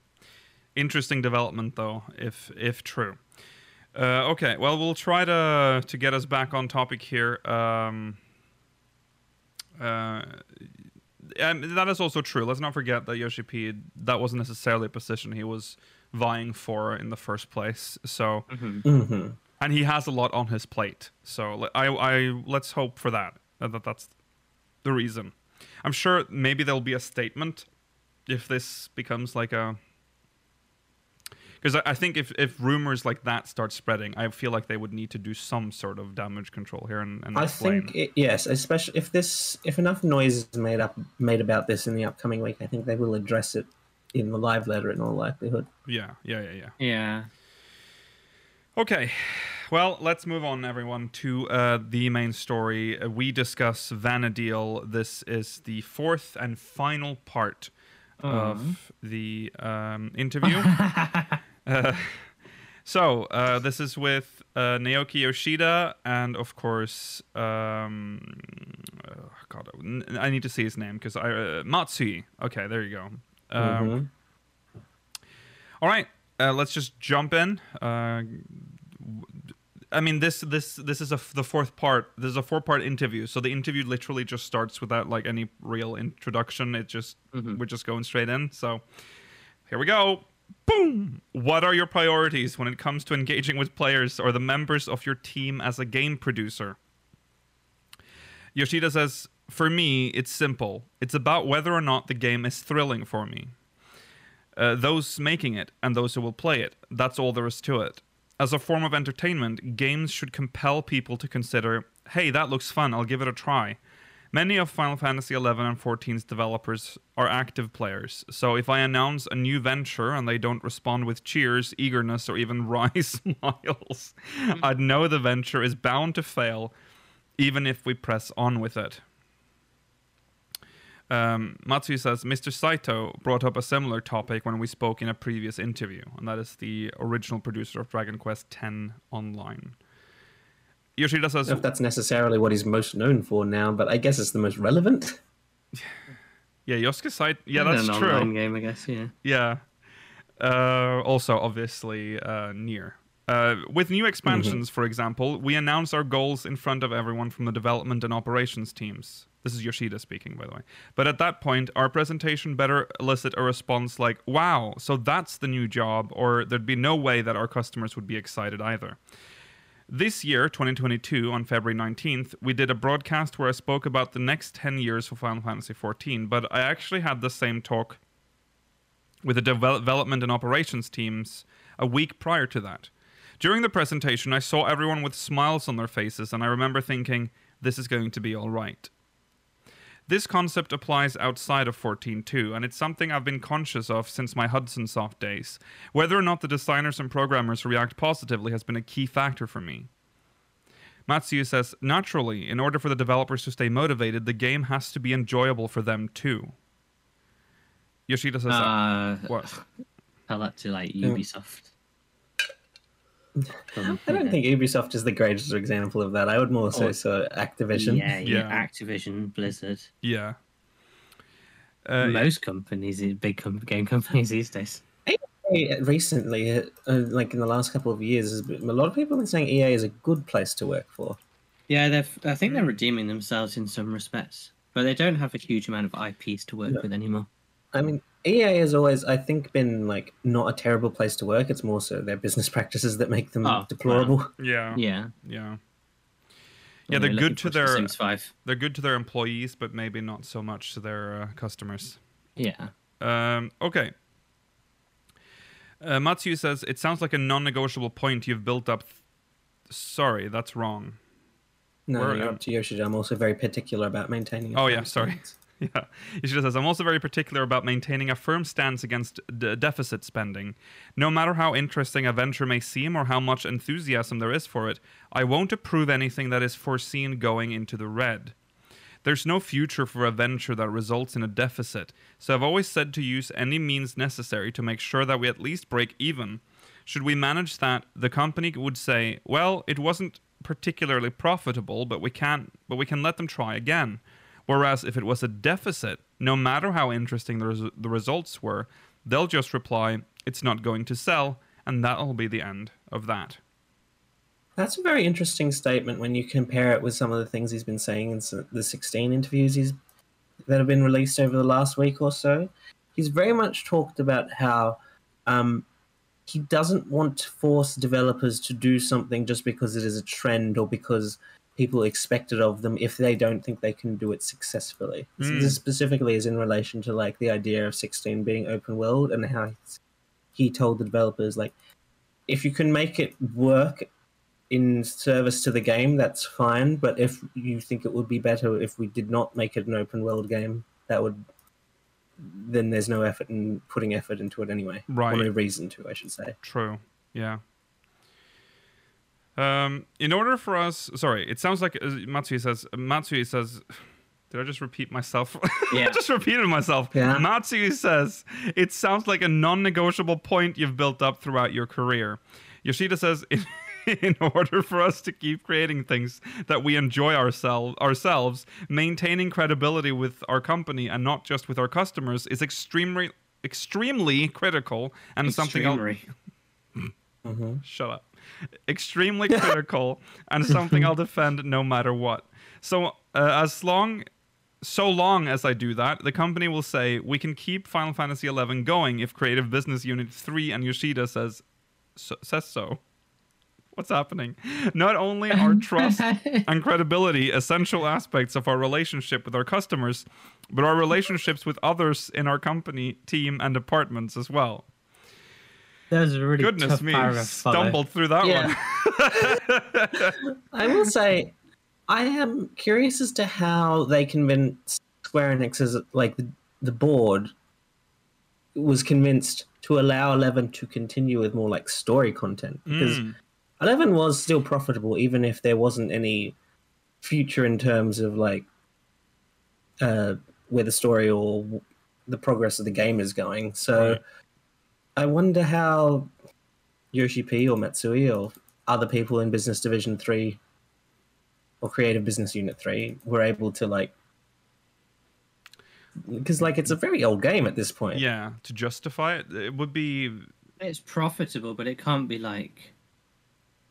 Interesting development, though, if if true. Uh, okay, well, we'll try to to get us back on topic here. Um, uh, and that is also true. Let's not forget that Yoshi P. That wasn't necessarily a position he was vying for in the first place. So, hmm and he has a lot on his plate. So, I, I let's hope for that. That that- that's the reason. I'm sure maybe there'll be a statement if this becomes like a because I, I think if, if rumors like that start spreading, I feel like they would need to do some sort of damage control here and, and I explain. think it, yes, especially if this if enough noise is made up made about this in the upcoming week, I think they will address it in the live letter in all likelihood. yeah, yeah, yeah, yeah. Yeah. Okay, well, let's move on, everyone, to uh, the main story. Uh, we discuss Vana'diel. This is the fourth and final part of the um, interview. Uh, so uh, this is with uh, Naoki Yoshida and of course, um, oh, God, I need to see his name because I uh, Matsui. Okay, there you go. Um, Mhm. all right, uh, let's just jump in. Uh, I mean, this this this is a the fourth part. This is a four part interview, so the interview literally just starts without like any real introduction. It just we're just going straight in. So here we go. Boom! What are your priorities when it comes to engaging with players or the members of your team as a game producer? Yoshida says, For me, it's simple. It's about whether or not the game is thrilling for me. Uh, those making it and those who will play it. That's all there is to it. As a form of entertainment, games should compel people to consider, hey, that looks fun, I'll give it a try. Many of Final Fantasy XI and 14's developers are active players, so if I announce a new venture and they don't respond with cheers, eagerness, or even wry smiles, hmm. I'd know the venture is bound to fail, even if we press on with it. Um, Matsui says Mr. Saito brought up a similar topic when we spoke in a previous interview, and that is the original producer of Dragon Quest X Online. Yoshida says, I don't know if that's necessarily what he's most known for now, but I guess it's the most relevant. "Yeah, Yosuke Saito. Yeah, that's an true. online game, I guess. Yeah. Yeah. Uh, also, obviously, uh, Nier. Uh, with new expansions, for example, we announce our goals in front of everyone from the development and operations teams. This is Yoshida speaking, by the way. But at that point, our presentation better elicit a response like, wow, so that's the new job, or there'd be no way that our customers would be excited either. This year, 2022, on February 19th, we did a broadcast where I spoke about the next 10 years for Final Fantasy XIV, but I actually had the same talk with the development and operations teams a week prior to that. During the presentation, I saw everyone with smiles on their faces, and I remember thinking, this is going to be all right. This concept applies outside of 14.2, and it's something I've been conscious of since my Hudson Soft days. Whether or not the designers and programmers react positively has been a key factor for me. Matsui says, naturally, in order for the developers to stay motivated, the game has to be enjoyable for them too. Yoshida says, Uh, what? tell that to like Ubisoft. I don't think Ubisoft is the greatest example of that. I would more say Oh. so Activision. Yeah, yeah, Yeah. Activision, Blizzard. Yeah. Uh, Most companies, big com- game companies these days. EA Recently, uh, like in the last couple of years, been, a lot of people have been saying EA is a good place to work for. Yeah, they've. I think they're redeeming themselves in some respects, but they don't have a huge amount of IPs to work No. with anymore. I mean, EA has always, I think, been like not a terrible place to work. It's more so their business practices that make them Oh, deplorable. yeah. Yeah, Yeah. When Yeah, they're good to their Sims Five. they're good to their employees, but maybe not so much to their uh, customers. Yeah, Um, okay. Uh, Matsui says it sounds like a non-negotiable point you've built up. Sorry, that's wrong. No, Where- you're up to Yoshida. I'm also very particular about maintaining. Oh, yeah, sorry. Yeah, Yoshida says I'm also very particular about maintaining a firm stance against d- deficit spending. No matter how interesting a venture may seem or how much enthusiasm there is for it, I won't approve anything that is foreseen going into the red. There's no future for a venture that results in a deficit, so I've always said to use any means necessary to make sure that we at least break even. Should we manage that, the company would say, "Well, it wasn't particularly profitable, but we can but we can let them try again." Whereas if it was a deficit, no matter how interesting the, res- the results were, they'll just reply, it's not going to sell, and that'll be the end of that. That's a very interesting statement when you compare it with some of the things he's been saying in the 16 interviews he's that have been released over the last week or so. He's very much talked about how um, he doesn't want to force developers to do something just because it is a trend or because people expect it of them if they don't think they can do it successfully. Mm. this specifically is in relation to like the idea of 16 being open world and how he told the developers like if you can make it work in service to the game, that's fine. But if you think it would be better if we did not make it an open world game, that would then there's no effort in putting effort into it anyway. Right. Or no reason to, I should say. True. Yeah. Um, in order for us, sorry, it sounds like uh, Matsui says. Matsui says, did I just repeat myself? Yeah. I just repeated myself. Yeah. Matsui says it sounds like a non-negotiable point you've built up throughout your career. Yoshida says. In, in order for us to keep creating things that we enjoy ourselves ourselves maintaining credibility with our company and not just with our customers is extremely extremely critical and something else Extremery. Shut up. Extremely critical and something I'll defend no matter what. So uh, as long, so long as I do that, the company will say we can keep Final Fantasy XI going if Creative Business Unit 3 and Yoshida says so, says so. What's happening? Not only are trust and credibility essential aspects of our relationship with our customers, but our relationships with others in our company, team, and departments as well. That was a really Goodness tough me, paragraph stumbled through that Yeah. one. I will say, I am curious as to how they convinced Square Enix as like the, the board was convinced to allow Eleven to continue with more like story content because Mm. Eleven was still profitable even if there wasn't any future in terms of like uh, where the story or the progress of the game is going. So Right. I wonder how Yoshi P or Matsui or other people in Business Division Three or Creative Business Unit Three were able to like because like it's a very old game at this point. Yeah, to justify it, it would be It's profitable, but it can't be like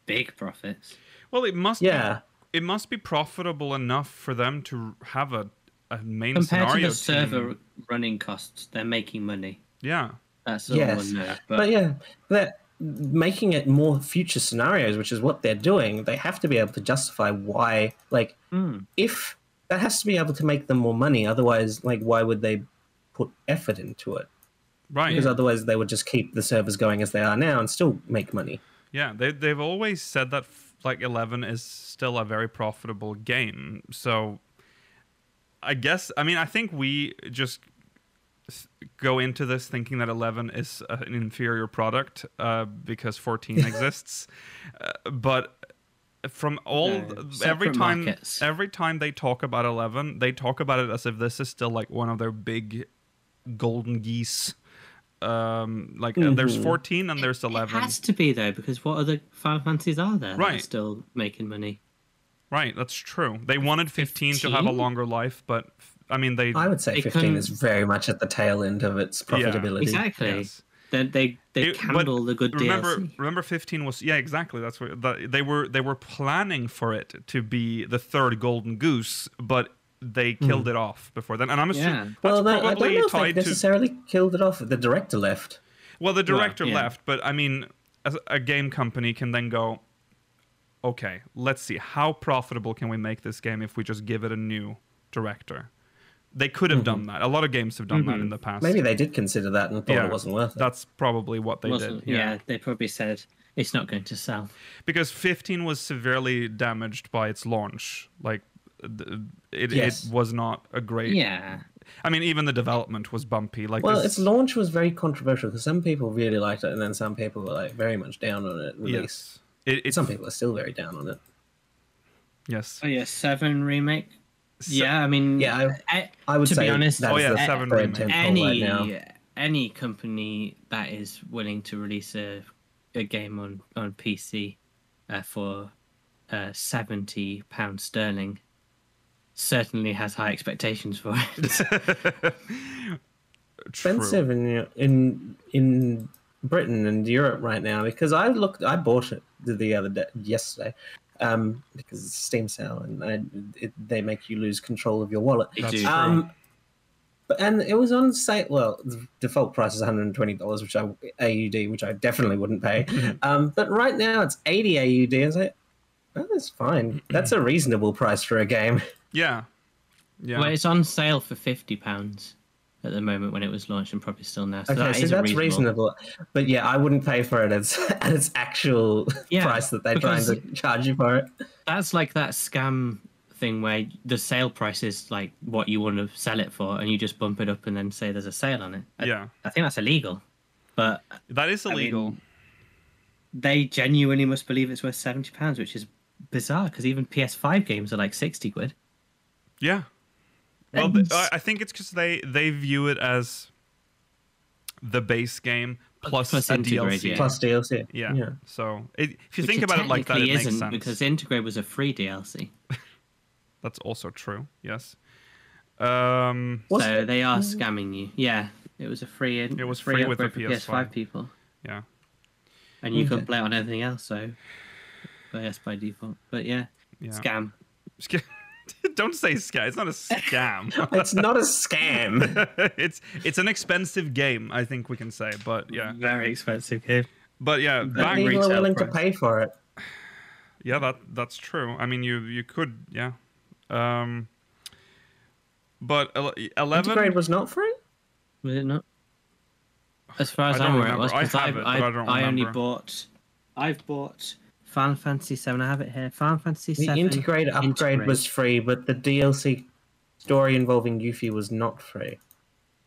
big profits. well. It must. Yeah. Be, it must be profitable enough for them to have a a main Compared to scenario the server running costs, they're making money. Yeah, That's all Yes, I know. But, But, yeah, they're making it more future scenarios, which is what they're doing. They have to be able to justify why, like, Hmm. if that has to be able to make them more money. Otherwise, like, why would they put effort into it? right. Because otherwise, they would just keep the servers going as they are now and still make money. Yeah, they they've always said that like Eleven is still a very profitable game. So, I guess I mean I think we just s- go into this thinking that 11 is uh, an inferior product uh, because 14 exists, uh, but from all No, every time markets. every time they talk about 11 they talk about it as if this is still like one of their big golden geese um like uh, there's Mhm. 14 and there's 11 It 11 has to be though, because what other Final Fantasies are there that are still making money? Right, that's true. They wanted 15, to have a longer life, but I mean they I would say They 15 couldn't- is very much at the tail end of its profitability. Exactly. yes. They they they It- candle the good remember DLC. remember 15 was yeah, exactly. That's what that, they were they were planning for it to be the third golden goose, but they hmm. killed it off before then. And I'm assuming Yeah. that's Well, no, I don't probably know if they tied to necessarily killed it off. The director left. Well, the director yeah. left, but I mean, as a game company can then go, okay, let's see how profitable can we make this game if we just give it a new director. They could have done mm-hmm. that. A lot of games have done that in mm-hmm. the past. Maybe they did consider that and thought Yeah, it wasn't worth it. That's probably what they did. yeah. they probably said it's not going to sell. because 15 was severely damaged by its launch. Like, it, Yes. it was not a great. Yeah, I mean, even the development was bumpy. Like, Well, this- its launch was very controversial because some people really liked it, and then some people were like very much down on it. Release. yes, it, it, Some people are still very down on it. yes. oh yeah, Seven remake. Se- yeah, I mean, Yeah, I, I would to say be honest, that's Oh, yeah, the Seven third remake. tentpole any right now. any company that is willing to release a, a game on on PC uh, for uh, seventy pounds sterling certainly has high expectations for it. expensive in in in Britain and Europe right now because I looked, I bought it the, the other day, yesterday, um, because it's a Steam sale and I, it, they make you lose control of your wallet. They That's Um, but and it was on sale. Well, the default price is one hundred and twenty dollars, which I AUD, which I definitely wouldn't pay. um, but right now it's eighty AUD. I was like, oh, that's fine. That's a reasonable price for a game. Yeah. Yeah. Well, it's on sale for fifty pounds at the moment when it was launched, and probably still now. So Okay, that so is that's reasonable. reasonable. But yeah, I wouldn't pay for it as at its actual Yeah, price that they're trying to charge you for it. That's like that scam thing where the sale price is like what you want to sell it for, and you just bump it up and then say there's a sale on it. I, yeah. I think that's illegal, but That is mean, illegal. they genuinely must believe it's worth seventy pounds, which is bizarre because even PS5 games are like sixty quid. yeah. Well, th- I I think it's because they they view it as the base game plus, Plus a DLC. yeah. Plus DLC. Yeah. yeah. So it, if you Which think about it like that, it technically makes sense. because Intergrade was a free DLC, That's also true. Yes. Um. Was so they are scamming you. Yeah, it was a free. It was free free with the upgrade for PS5. PS5 people, Yeah. and you Okay. couldn't play it on anything else. So, but yes, by default. But yeah, Yeah. scam. Sca- Don't say scam. It's not a scam. It's not a scam. it's it's an expensive game. I think we can say. But yeah. very expensive game. But yeah. But Back. People are retail willing to pay for it. Yeah. That that's true. I mean, you you could. Yeah. Um. But eleven. Intergrade was not free. Was it not? As far as I I'm aware, it was remember. I I, I I only bought. I've bought Final Fantasy Seven. I have it here. Final Fantasy The Seven. Intergrade upgrade Intergrade. was free, but the DLC story involving Yuffie was not free.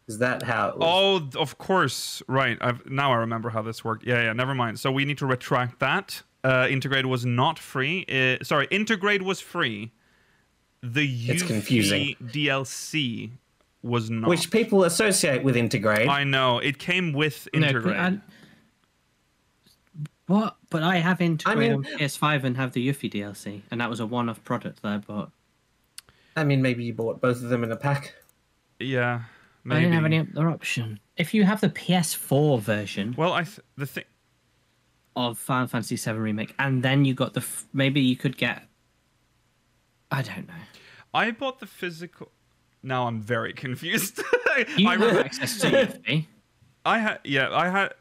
Is that how it was? Oh, of course. Right. I've now I remember how this worked. Yeah, yeah. Never mind. So we need to retract that. Uh, Intergrade was not free. Uh, sorry, Intergrade was free. The It's Yuffie. DLC was not. Which people associate with Intergrade. I know it came with Intergrade. I- what? But I have Intergrade mean- on PS5 and have the Yuffie DLC, and that was a one-off product that I bought. I mean, maybe you bought both of them in a pack. yeah, maybe. I didn't have any other option. If you have the PS4 version Well, I th- the thing. of Final Fantasy VII Remake, and then you got the f- maybe you could get. I don't know. I bought the physical. Now I'm very confused. You I, have re- access to Yuffie. I had yeah I had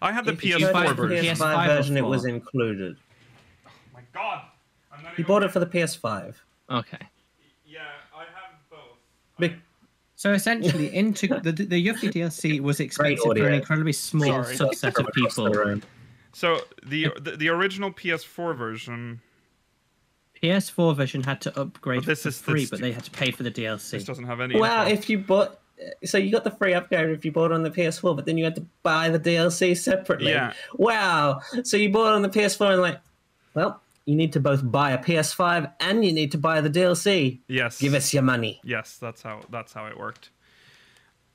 I have the If PS4 bought the version. PS- PS5 PS5 version, it was four? included. Oh my God, I'm not You bought it for the PS5. Okay. Yeah, I have both. Big- So essentially, into the the Yuffie DLC was expensive for an incredibly small Sorry. subset of Across the people. So the, the the original PS4 version. PS4 version had to upgrade But this for is- free, this- but they had to pay for the DLC. This doesn't have any. Well, info. if you bought, so you got the free upgrade if you bought it on the PS4, but then you had to buy the DLC separately. Yeah. Wow. So you bought it on the PS4 and like, well, you need to both buy a PS5 and you need to buy the DLC. yes, Give us your money. Yes, that's how that's how it worked.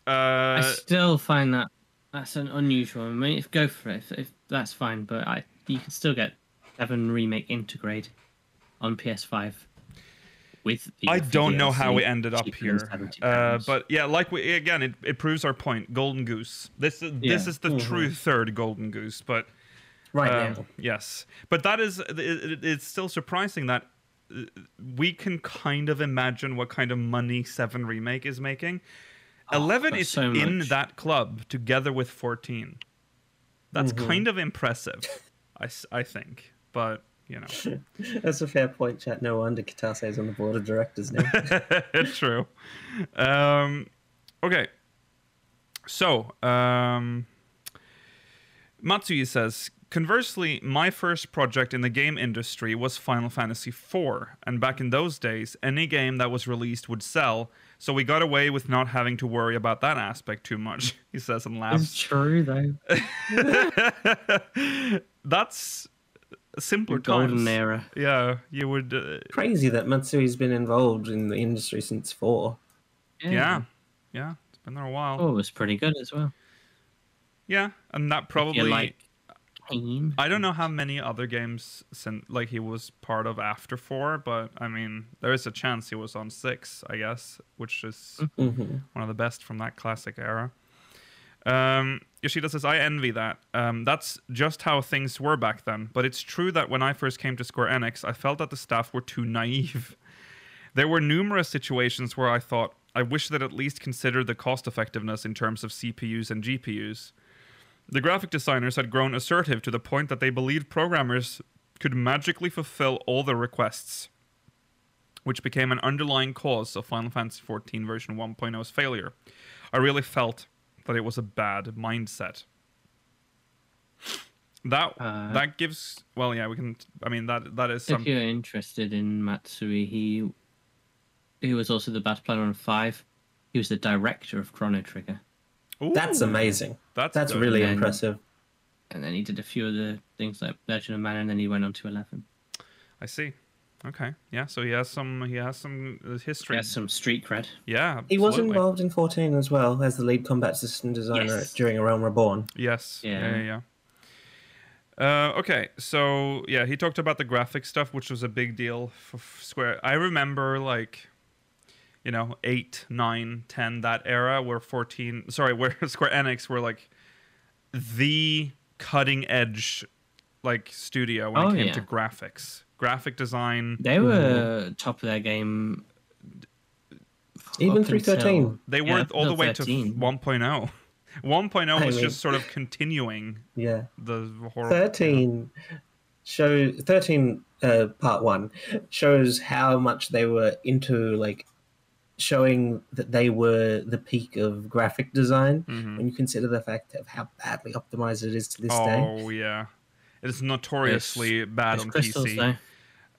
I Uh, still find that that's an unusual. I mean, if go for it, if, if that's fine, but I you can still get Seven Remake Intergrade on PS5 with. The I don't know how we ended up here, uh, but yeah, like we again, it, it proves our point. Golden goose. This is this Yeah. is the true third golden goose, but Right Um, now. Yes, but that is it, it- it's still surprising that uh, we can kind of imagine what kind of money Seven remake is making. Eleven is so in much. that club together with fourteen. That's kind of impressive, I, I think. But you know, That's a fair point, chat. No wonder Kitase is on the board of directors now. it's true. Um, okay, so um, Matsui says, conversely, my first project in the game industry was Final Fantasy IV, and back in those days, any game that was released would sell, so we got away with not having to worry about that aspect too much, he says and laughs. It's laughs. true though. That's simpler Golden times. era. Yeah, you would. Uh, Crazy that Matsui's been involved in the industry since four. yeah, yeah, it's been there a while. Oh, it was pretty good as well. Yeah, and that probably. Like Pain. I don't know how many other games since like he was part of after four, but I mean, there is a chance he was on six, I guess, which is Mhm. one of the best from that classic era. Um, Yoshida says, I envy that. Um, that's just how things were back then. But it's true that when I first came to Square Enix, I felt that the staff were too naive. There were numerous situations where I thought, I wish that at least considered the cost effectiveness in terms of CPUs and GPUs. The graphic designers had grown assertive to the point that they believed programmers could magically fulfill all their requests, which became an underlying cause of Final Fantasy XIV version 1.0's failure. I really felt that it was a bad mindset. That Uh, that gives well, yeah, we can. I mean, that that is If you're interested in Matsui, he he was also the bass player on Five. He was the director of Chrono Trigger, That's amazing. That's That's good. really Yeah. impressive. and then he did a few other things like Legend of Mana, and then he went on to Eleven. I see. Okay, yeah. So he has some. He has some uh, He history. has some street cred. Yeah, He was involved in 14 as well as the lead combat system designer Yes. during A Realm Reborn. Yes. Yeah. Yeah. Yeah. yeah. Uh, okay, so yeah, he talked about the graphic stuff, which was a big deal for Square. I remember like, you know, eight, nine, ten, that era where fourteen, sorry, where Square Enix were like the cutting edge, like studio when Oh, it came yeah. to graphics, graphic design. They were top of their game. Even up through 13. They yeah, were up all the way 13. to 1.0. 1.0 I was mean- just sort of continuing Yeah. the horror. 13 show 13 uh, part 1 shows how much they were into like showing that they were the peak of graphic design Mhm. when you consider the fact of how badly optimized it is to this day. Oh yeah, it's notoriously bad There's on crystals PC. though.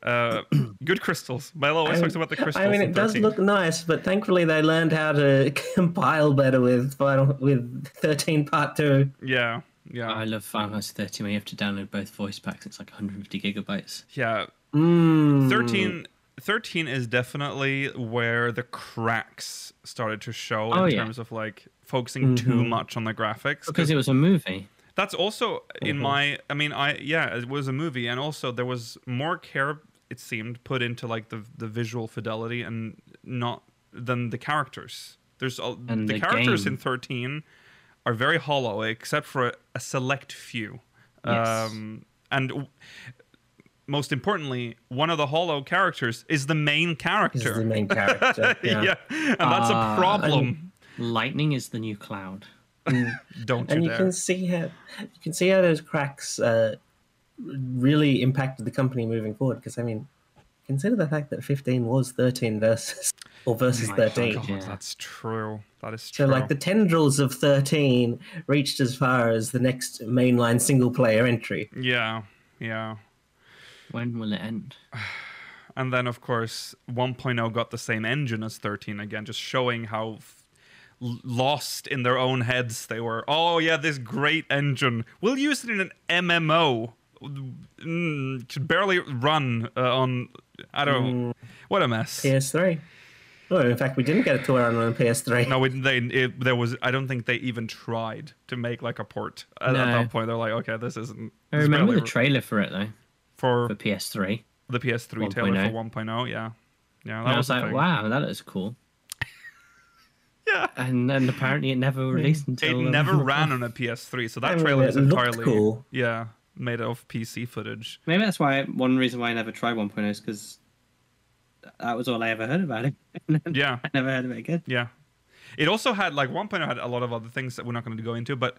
Uh, good crystals. Milo always I talks mean- about the crystals. I mean, it does look nice, but thankfully they learned how to compile better with final with 13 part 2. Yeah, yeah, I love Final Fantasy 13 where you have to download both voice packs. It's like 150 gigabytes. yeah. Mm. 13, 13 is definitely where the cracks started to show Oh, in yeah. terms of like focusing too Mhm. much on the graphics. Because it was a movie. That's also in Mhm. my. I mean, I yeah, it was a movie, and also there was more care. It seemed put into like the the visual fidelity and not than the characters. There's all, the, the characters in thirteen are very hollow, except for a, a select few. Yes. Um, and w- most importantly, one of the hollow characters is the main character. is the main character. yeah. Yeah. and that's a Ah, problem. Lightning is the new cloud. Don't and you you can see how you can see how those cracks uh, really impacted the company moving forward. Because I mean, consider the fact that 15 was 13 versus or versus Oh my 13. God, Yeah. that's true. That is true So like the tendrils of 13 reached as far as the next mainline single player entry. yeah, yeah. When will it end? And then, of course, 1.0 got the same engine as 13 again, just showing how f- l- lost in their own heads they were. Oh, yeah, this great engine. We'll use it in an MMO. Mm, could barely run uh, on. I don't know. What a mess. PS3. Oh, in fact, we didn't get it to run on PS3. No, it, they, it, there was. I don't think they even tried to make like a port. At, at that point, they're like, okay, this isn't. I this remember the trailer for it though, for for PS3. the PS3 trailer 1.0. for 1.0. Yeah, yeah. And I was a like, wow, that is cool. Yeah. And then apparently it never released until It um, never ran on a PS3, so that I trailer is entirely cool. yeah made of PC footage. Maybe that's why one reason why I never tried 1.0 is because that was all I ever heard about it. Yeah, I never heard of it again. yeah. It also had like 1.0 had a lot of other things that we're not going to go into, but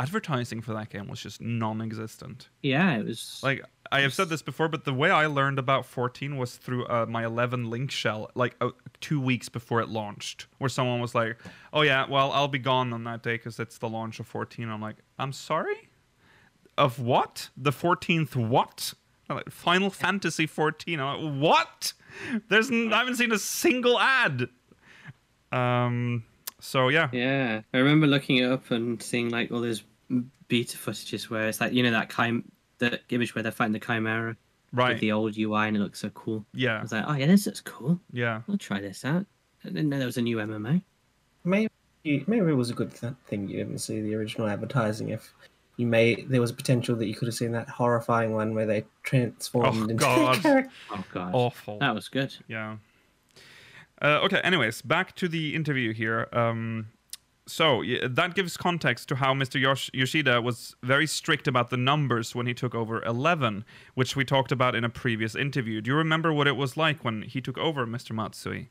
advertising for that game was just non-existent. Yeah, it was Like I have said this before, but the way I learned about 14 was through uh, my 11 link shell, like uh, two weeks before it launched, where someone was like, "Oh yeah, well I'll be gone on that day because it's the launch of 14." I'm like, "I'm sorry, of what? The 14th what?" I'm like, Final Fantasy 14. I'm like, "What? There's n- I haven't seen a single ad." Um. So yeah, Yeah, I remember looking it up and seeing like all those beta footages where it's like you know that chim- the image where they're fighting the chimera right. with the old UI and it looks so cool. Yeah. I was like, oh yeah, this looks cool. yeah. I'll try this out. I didn't know there was a new MMO. Maybe maybe it was a good th- thing you didn't see the original advertising if you may there was a potential that you could have seen that horrifying one where they transformed Oh, into God. a character. Oh god, Awful. that was good. Yeah. Uh, okay. Anyways, back to the interview here. Um, so that gives context to how Mr. Yosh- Yoshida was very strict about the numbers when he took over Eleven, which we talked about in a previous interview. Do you remember what it was like when he took over, Mr. Matsui?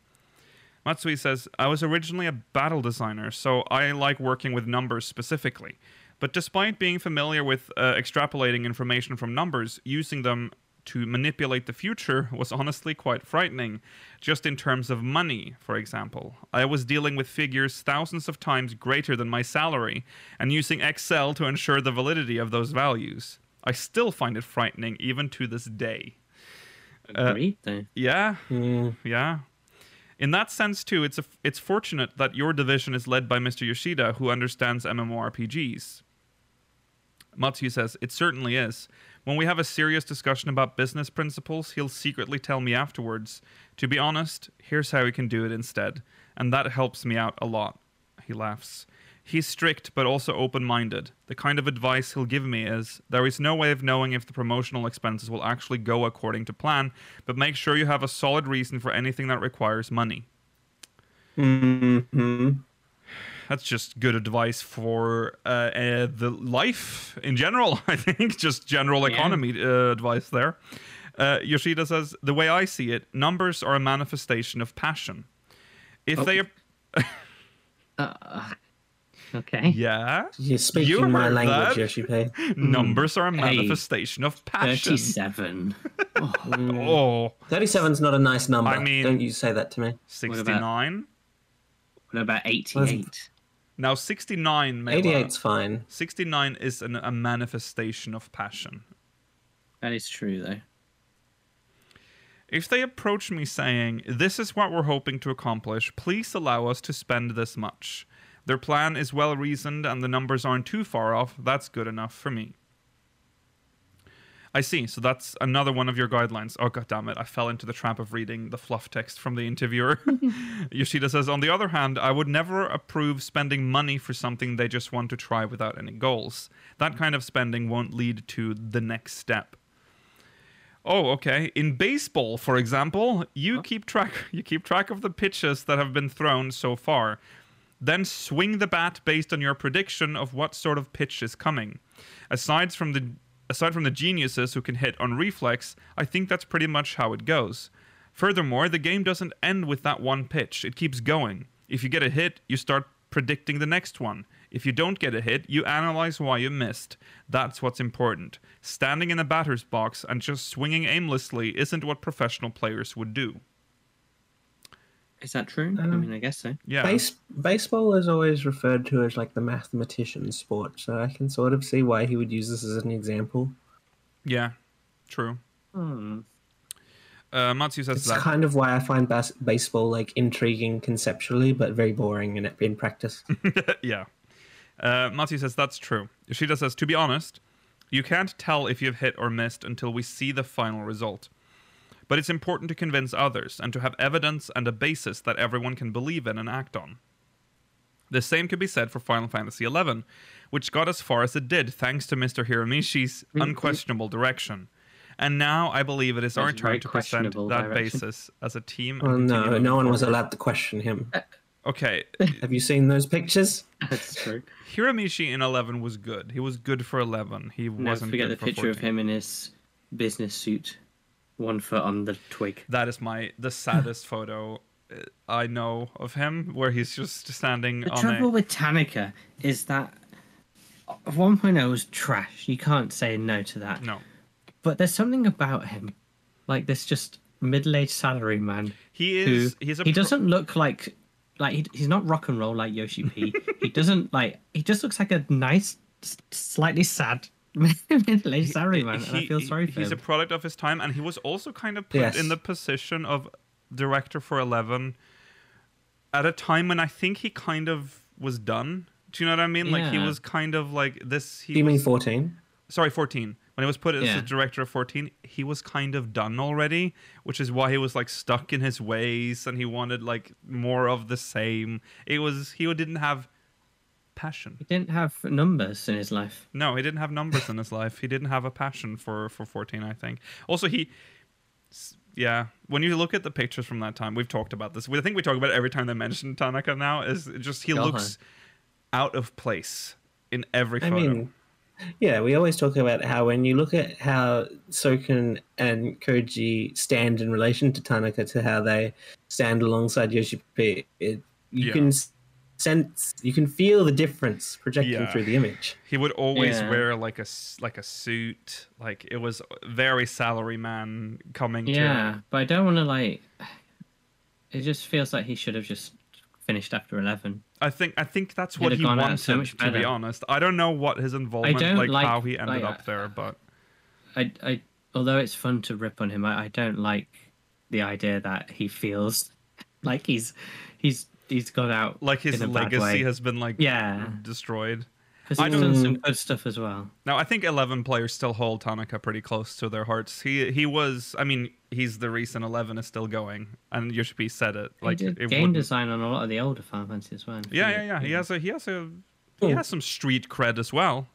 Matsui says, I was originally a battle designer, so I like working with numbers specifically. But despite being familiar with uh, extrapolating information from numbers, using them to manipulate the future was honestly quite frightening, just in terms of money, for example. I was dealing with figures thousands of times greater than my salary, and using Excel to ensure the validity of those values. I still find it frightening even to this day. Uh, Agreed. Yeah, Mm, yeah. In that sense, too, it's a, it's fortunate that your division is led by Mr. Yoshida, who understands MMORPGs. Matsu says, It certainly is. When we have a serious discussion about business principles, he'll secretly tell me afterwards, To be honest, here's how we can do it instead. And that helps me out a lot. He laughs. He's strict but also open minded. The kind of advice he'll give me is there is no way of knowing if the promotional expenses will actually go according to plan, but make sure you have a solid reason for anything that requires money. mhm. That's just good advice for uh, uh, the life in general. I think just general Yeah. economy uh, advice there. Uh, Yoshida says the way I see it, numbers are a manifestation of passion. If Oh. they, Uh, okay. yeah, You're speaking You my language, that? Yoshipay. numbers are a Hey. manifestation of passion. 37. Oh, Oh, 37's not a nice number. I mean- Don't you say that to me. 69. what about 88? Now 69, Mela, 88's fine. 69 is an, a manifestation of passion. That is true, though. If they approach me saying, This is what we're hoping to accomplish, please allow us to spend this much. Their plan is well reasoned and the numbers aren't too far off, that's good enough for me. I see, so that's another one of your guidelines. Oh, god damn it, I fell into the trap of reading the fluff text from the interviewer. Yoshida says, On the other hand, I would never approve spending money for something they just want to try without any goals. That kind of spending won't lead to the next step. Oh, okay. In baseball, for example, you keep track you keep track of the pitches that have been thrown so far. Then swing the bat based on your prediction of what sort of pitch is coming. Aside from the aside from the geniuses who can hit on reflex, I think that's pretty much how it goes. Furthermore, the game doesn't end with that one pitch. It keeps going. If you get a hit, you start predicting the next one. If you don't get a hit, you analyze why you missed. That's what's important. Standing in a batter's box and just swinging aimlessly isn't what professional players would do. Is that true? I mean, I guess so. Yeah. Base, baseball is always referred to as like the mathematician sport, so I can sort of see why he would use this as an example. Yeah. True. Hmm. Uh, Matsu says It's that. kind of why I find bas- baseball like intriguing conceptually, but very boring in in practice. yeah. Uh, Matthew says that's true. Yoshida says, to be honest, you can't tell if you've hit or missed until we see the final result. But it's important to convince others and to have evidence and a basis that everyone can believe in and act on. The same could be said for Final Fantasy XI, which got as far as it did thanks to Mr. Hiromichi's mm-hmm. unquestionable direction. And now I believe it is our That's very turn to present that direction. basis as a team. Oh, and Well, no, no one was allowed to question him. Uh, okay, Have you seen those pictures? That's true. Hiramishi in 11 was good. He was good for 11. He Now wasn't forget good the for picture of him in his business suit, one foot on the twig. That is my the saddest photo uh, I know of him, where he's just standing The on trouble a. with Tanaka is that 1.0 was trash. You can't say no to that. No, But there's something about him, like this just middle-aged salary man he who is. He's a. he pro- doesn't look like like he, he's not rock and roll like Yoshi P. he doesn't like he just looks like a nice, slightly sad middle-aged salary man, and I feel sorry for He's a product of his time, and he was also kind of put Yes. in the position of director for 11 at a time when I think he kind of was done. Do you know what I mean? Like he was kind of like this. He Do you mean 14? sorry 14 when he was put as Yeah. the director of 14 he was kind of done already which is why he was like stuck in his ways and he wanted like more of the same it was he didn't have passion. He didn't have numbers in his life. No, he didn't have numbers in his life. He didn't have a passion for for 14, I think. Also, he yeah, when you look at the pictures from that time, we've talked about this. We I think we talk about it every time they mention Tanaka now is just he looks out of place in every I photo. mean, yeah, we always talk about how when you look at how Soken and Koji stand in relation to Tanaka to how they stand alongside Yoshi P, it, you Yeah. can sense, you can feel the difference projecting Yeah. through the image. he would always Yeah. wear like a s- like a suit, like it was very salary man coming to Yeah, but I don't want to like. It just feels like he should have just finished after eleven. I think I think that's He'd what he wanted. so much to be honest, I don't know what his involvement, don't like, like- how he ended like, up there, but I, I, although it's fun to rip on him, I, I don't like the idea that he feels like he's, he's, he's gone out like his in a bad legacy way. has been like Yeah, destroyed. because I he's done some good stuff as well. Now I think eleven players still hold Tanaka pretty close to their hearts. He he was, I mean, he's the reason eleven is still going, and Yoshi P said it. Like he did it game wouldn't- design on a lot of the older Final Fantasy as well. Yeah, yeah, yeah. He has a he has a he Hmm. has some street cred as well.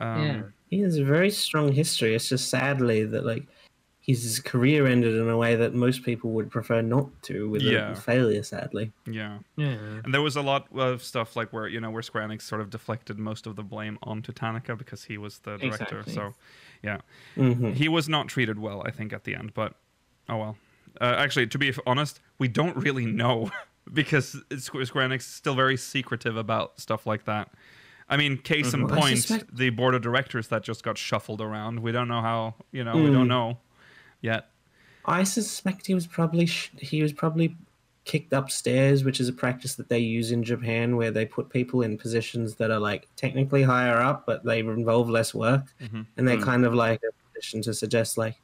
Um, Yeah. He has a very strong history. It's just sadly that like his career ended in a way that most people would prefer not to, with Yeah. a failure. Sadly, yeah. yeah. And there was a lot of stuff like where you know where Square Enix sort of deflected most of the blame onto Tanaka because he was the director. Exactly. So, yeah, hmm he was not treated well, I think, at the end. But oh well. Uh, actually, to be honest, we don't really know because it's- Square Enix is still very secretive about stuff like that. I mean, case in Mhm. I point, suspect- the board of directors that just got shuffled around. We don't know how. You know, we don't Mm. know yet. I suspect he was probably sh- he was probably kicked upstairs, which is a practice that they use in Japan, where they put people in positions that are like technically higher up, but they involve less work, Mhm. and they're Mm. kind of like a position to suggest like,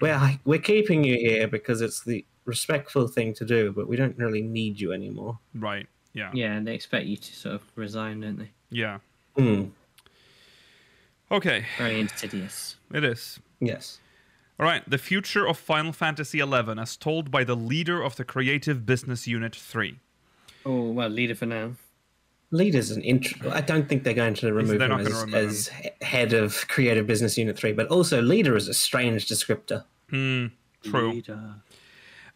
we're we're keeping you here because it's the respectful thing to do, but we don't really need you anymore. Right. Yeah. Yeah, and they expect you to sort of resign, don't they? Yeah. Hmm. Okay. Very insidious. It is. Yes. All right, the future of Final Fantasy XI as told by the leader of the Creative Business Unit 3. Oh well, leader for now. Leader's an int- I don't think they're going to remove him as, remove as he- head of Creative Business Unit 3, but also leader is a strange descriptor. Hmm, true. Leader.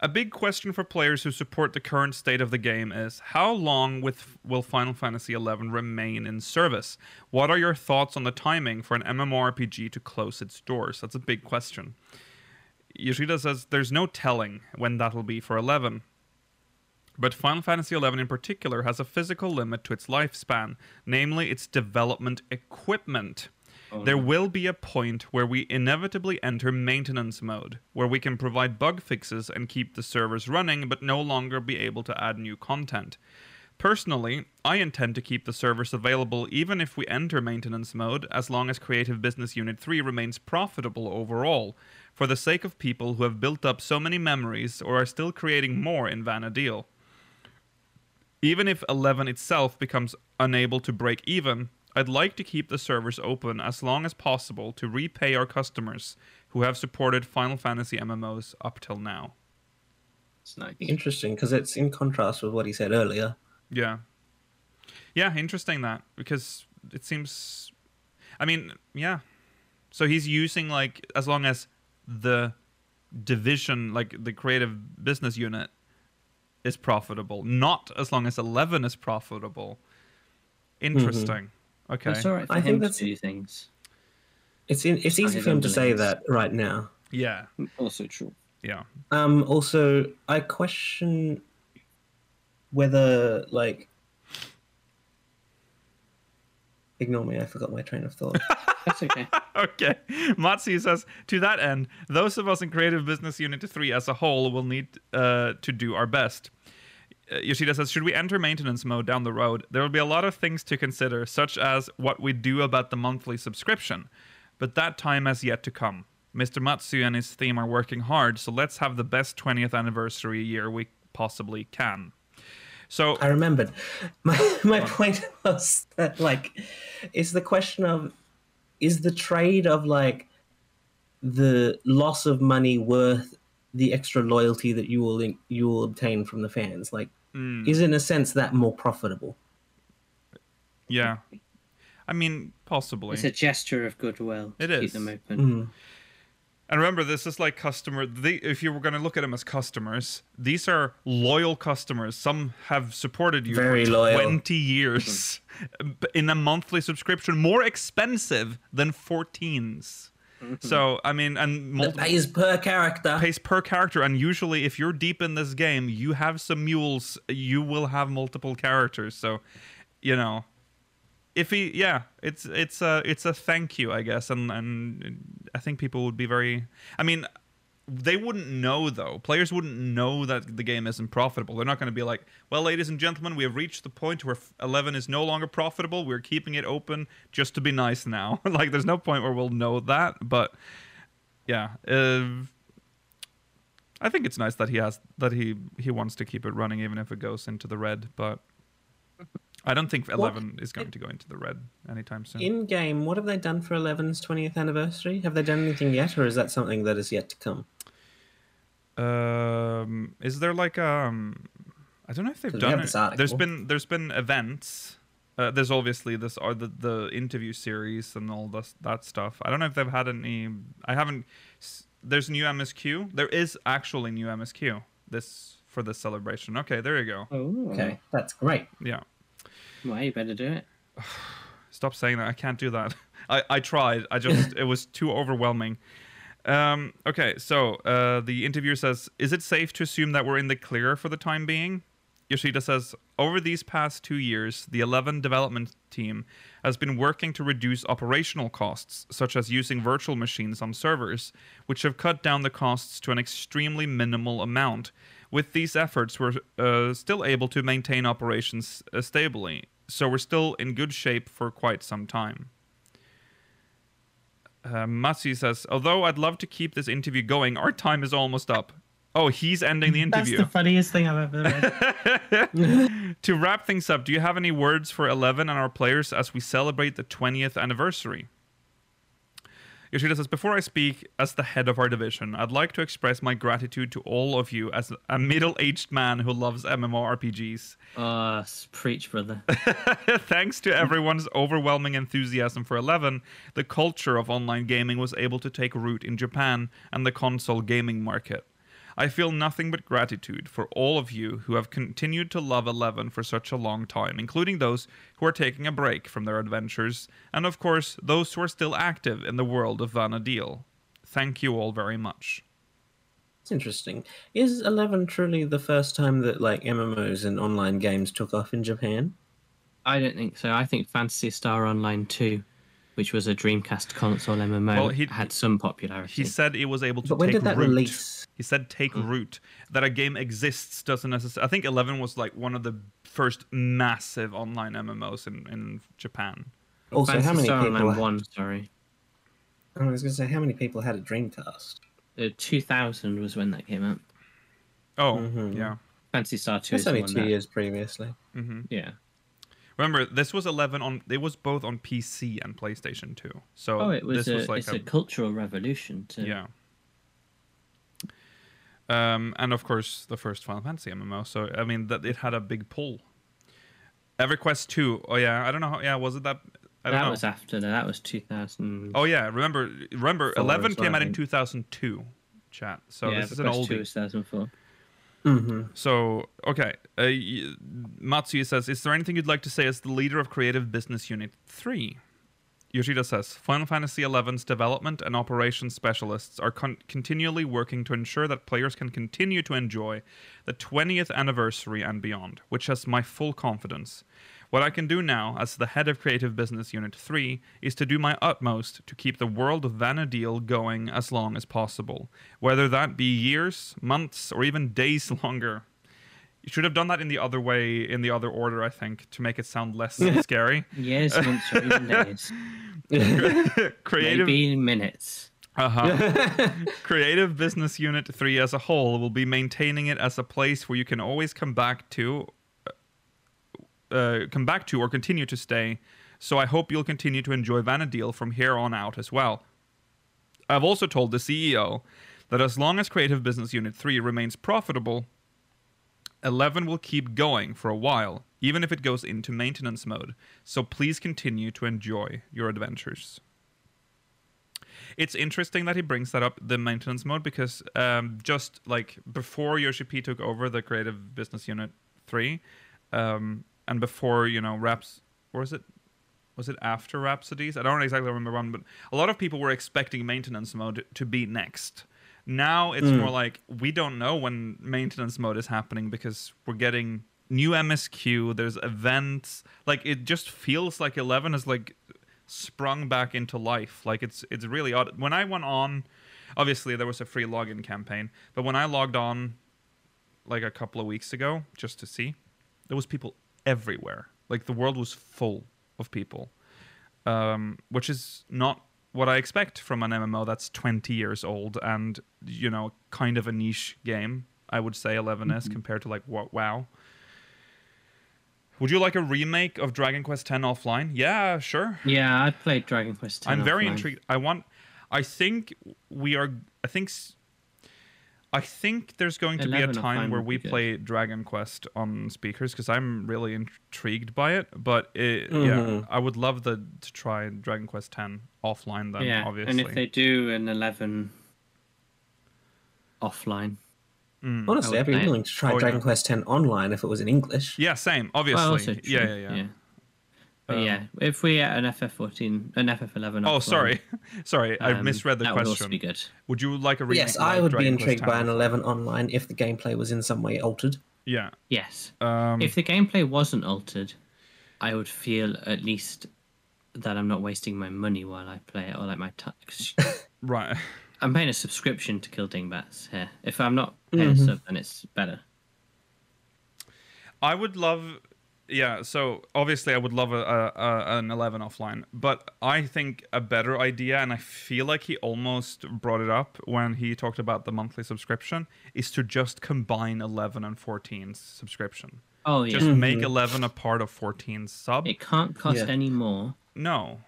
A big question for players who support the current state of the game is how long with, will Final Fantasy XI remain in service? What are your thoughts on the timing for an MMORPG to close its doors? That's a big question. Yoshida says there's no telling when that'll be for 11. But Final Fantasy XI in particular has a physical limit to its lifespan, namely its development equipment. There will be a point where we inevitably enter maintenance mode, where we can provide bug fixes and keep the servers running, but no longer be able to add new content. Personally, I intend to keep the servers available even if we enter maintenance mode, as long as Creative Business Unit 3 remains profitable overall, for the sake of people who have built up so many memories or are still creating more in Vana'diel. Even if 11 itself becomes unable to break even, I'd like to keep the servers open as long as possible to repay our customers who have supported Final Fantasy MMOs up till now. It's nice. Interesting, because it's in contrast with what he said earlier. Yeah. Yeah, interesting that because it seems I mean, yeah. So he's using like as long as the division like the creative business unit is profitable, not as long as 11 is profitable. Mm-hmm. Interesting. Okay. It's all right for I him think to that's- do things. It's in, it's easy for him to say underlings. that right now. Yeah. Also true. Yeah. Um, also, I question whether like. Ignore me. I forgot my train of thought. That's okay. okay. Matsu says, to that end, those of us in Creative Business Unit 3 as a whole will need uh, to do our best. Uh, Yoshida says, should we enter maintenance mode down the road? There will be a lot of things to consider, such as what we do about the monthly subscription. But that time has yet to come. Mr. Matsu and his team are working hard, so let's have the best 20th anniversary year we possibly can. So, I remembered. My my point was that like, is the question of, is the trade of like, the loss of money worth the extra loyalty that you will you will obtain from the fans? Like, mm, is in a sense that more profitable? Yeah. I mean, possibly. It's a gesture of goodwill. It to is. Keep them open. Mm. And remember, this is like customer. They, if you were going to look at them as customers, these are loyal customers. Some have supported you Very for loyal. twenty years in a monthly subscription, more expensive than 14s. Mm-hmm. So I mean, and It multiple pays per character. pays per character. And usually, if you're deep in this game, you have some mules. You will have multiple characters. So, you know, if he yeah it's it's a it's a thank you i guess and and i think people would be very i mean they wouldn't know though players wouldn't know that the game isn't profitable they're not going to be like well ladies and gentlemen we have reached the point where 11 is no longer profitable we're keeping it open just to be nice now like there's no point where we'll know that but yeah uh, i think it's nice that he has that he he wants to keep it running even if it goes into the red but I don't think 11 is going to go into the red anytime soon. In game, what have they done for 11's 20th anniversary? Have they done anything yet, or is that something that is yet to come? Um, is there like um, I don't know if they've done have it. this There's article. been there's been events. Uh, there's obviously this are the the interview series and all this that stuff. I don't know if they've had any. I haven't. There's new MSQ. There is actually new MSQ this for this celebration. Okay, there you go. Oh, Okay, that's great. Yeah. Well, you better do it. Stop saying that. I can't do that. I, I tried. I just it was too overwhelming. Um, okay, so uh, the interviewer says, "Is it safe to assume that we're in the clear for the time being?" Yoshida says, "Over these past two years, the Eleven development team has been working to reduce operational costs, such as using virtual machines on servers, which have cut down the costs to an extremely minimal amount. With these efforts, we're uh, still able to maintain operations uh, stably, so we're still in good shape for quite some time." Uh, Matsu says, although I'd love to keep this interview going, our time is almost up. Oh, he's ending the interview. That's the funniest thing I've ever read. to wrap things up, do you have any words for 11 and our players as we celebrate the 20th anniversary? Yoshida says, Before I speak as the head of our division, I'd like to express my gratitude to all of you as a middle aged man who loves MMORPGs. Uh, s- preach, brother. Thanks to everyone's overwhelming enthusiasm for 11, the culture of online gaming was able to take root in Japan and the console gaming market. I feel nothing but gratitude for all of you who have continued to love 11 for such a long time, including those who are taking a break from their adventures, and of course, those who are still active in the world of Vana'diel. Thank you all very much. It's interesting. Is 11 truly the first time that like MMOs and online games took off in Japan? I don't think so. I think Phantasy Star Online 2, which was a Dreamcast console MMO, Well, he- had some popularity. He said it was able to But when take did that root. release? He said take root. That a game exists doesn't necessarily. I think 11 was like one of the first massive online MMOs in, in Japan. Also, Phantasy how many Star people? Online 1, sorry. I was going to say, how many people had a Dreamcast? Uh, 2000 was when that came out. Oh, Mhm. yeah. Phantasy Star 2 That's is the only one two that- years previously. Yeah. Remember, this was 11 on. It was both on PC and PlayStation 2. So Oh, it was, this a, was like it's a, cultural revolution. To, yeah. Um, and of course, the first Final Fantasy MMO. So I mean, that it had a big pull. EverQuest 2. Oh yeah, I don't know. How, yeah, was it that? I don't That know. was after that. That was 2000. Oh yeah, remember remember 11 as came well, out in 2002. Chat. So yeah, this is an Quest 2 oldie. 2004. Mm-hmm. So okay, uh, Matsuya says, "Is there anything you'd like to say as the leader of Creative Business Unit 3? Yoshida says, Final Fantasy XI's development and operations specialists are con- continually working to ensure that players can continue to enjoy the 20th anniversary and beyond, which has my full confidence. What I can do now, as the head of Creative Business Unit 3, is to do my utmost to keep the world of Vana'diel going as long as possible, whether that be years, months, or even days longer. You should have done that in the other way, in the other order, I think, to make it sound less scary. yes, months, or even days. Creative Maybe minutes. Uh-huh. Creative Business Unit 3 as a whole will be maintaining it as a place where you can always come back to uh, come back to or continue to stay. So I hope you'll continue to enjoy Vana'diel from here on out as well. I've also told the CEO that as long as Creative Business Unit 3 remains profitable, 11 will keep going for a while, even if it goes into maintenance mode. So please continue to enjoy your adventures. It's interesting that he brings that up, the maintenance mode, because um, just like before Yoshi P took over the Creative Business Unit 3, um, and before, you know, Raps, or was it? Was it after Rhapsodies? I don't exactly remember one, but a lot of people were expecting maintenance mode to be next. Now it's mm. more like we don't know when maintenance mode is happening because we're getting new MSQ. There's events. Like it just feels like Eleven has like sprung back into life. Like it's it's really odd. When I went on, obviously there was a free login campaign, but when I logged on, like a couple of weeks ago, just to see, there was people everywhere. Like the world was full of people, um, which is not what I expect from an MMO that's 20 years old and you know kind of a niche game. I would say 11s compared to like what WoW. Would you like a remake of Dragon Quest X offline? Yeah, sure. Yeah, I played Dragon Quest. X I'm very intrigued. I want. I think we are. I think. S- I think there's going to be a 11 time where we be good. play Dragon Quest on speakers because I'm really intrigued by it. But it, yeah, Mhm. I would love the to try Dragon Quest X offline. Then yeah, obviously. and if they do an 11 offline, Mm. Honestly, I I'd be willing to try Oh, Dragon yeah. Quest X online if it was in English. Yeah, same. well, Obviously. also true, yeah, yeah, yeah. But Um, yeah, if we get an FF14, an FF11. Oh, offline, sorry, sorry. I um, misread the that would also question. be good. Would you like a remake? Yes, I like would be Dragon Quest intrigued by an 11 online if the gameplay was in some way altered. Yeah. Yes. Um, if the gameplay wasn't altered, I would feel at least that I'm not wasting my money while I play it, or like my time. right. I'm paying a subscription to Kill Dingbats here. If I'm not paying Mhm. a sub, then it's better. I would love, yeah. So obviously, I would love a, a, a an eleven offline, but I think a better idea, and I feel like he almost brought it up when he talked about the monthly subscription, is to just combine eleven and 14's subscription. Oh yeah, Just make Mhm. eleven a part of 14's sub. it can't cost Yeah. any more, no.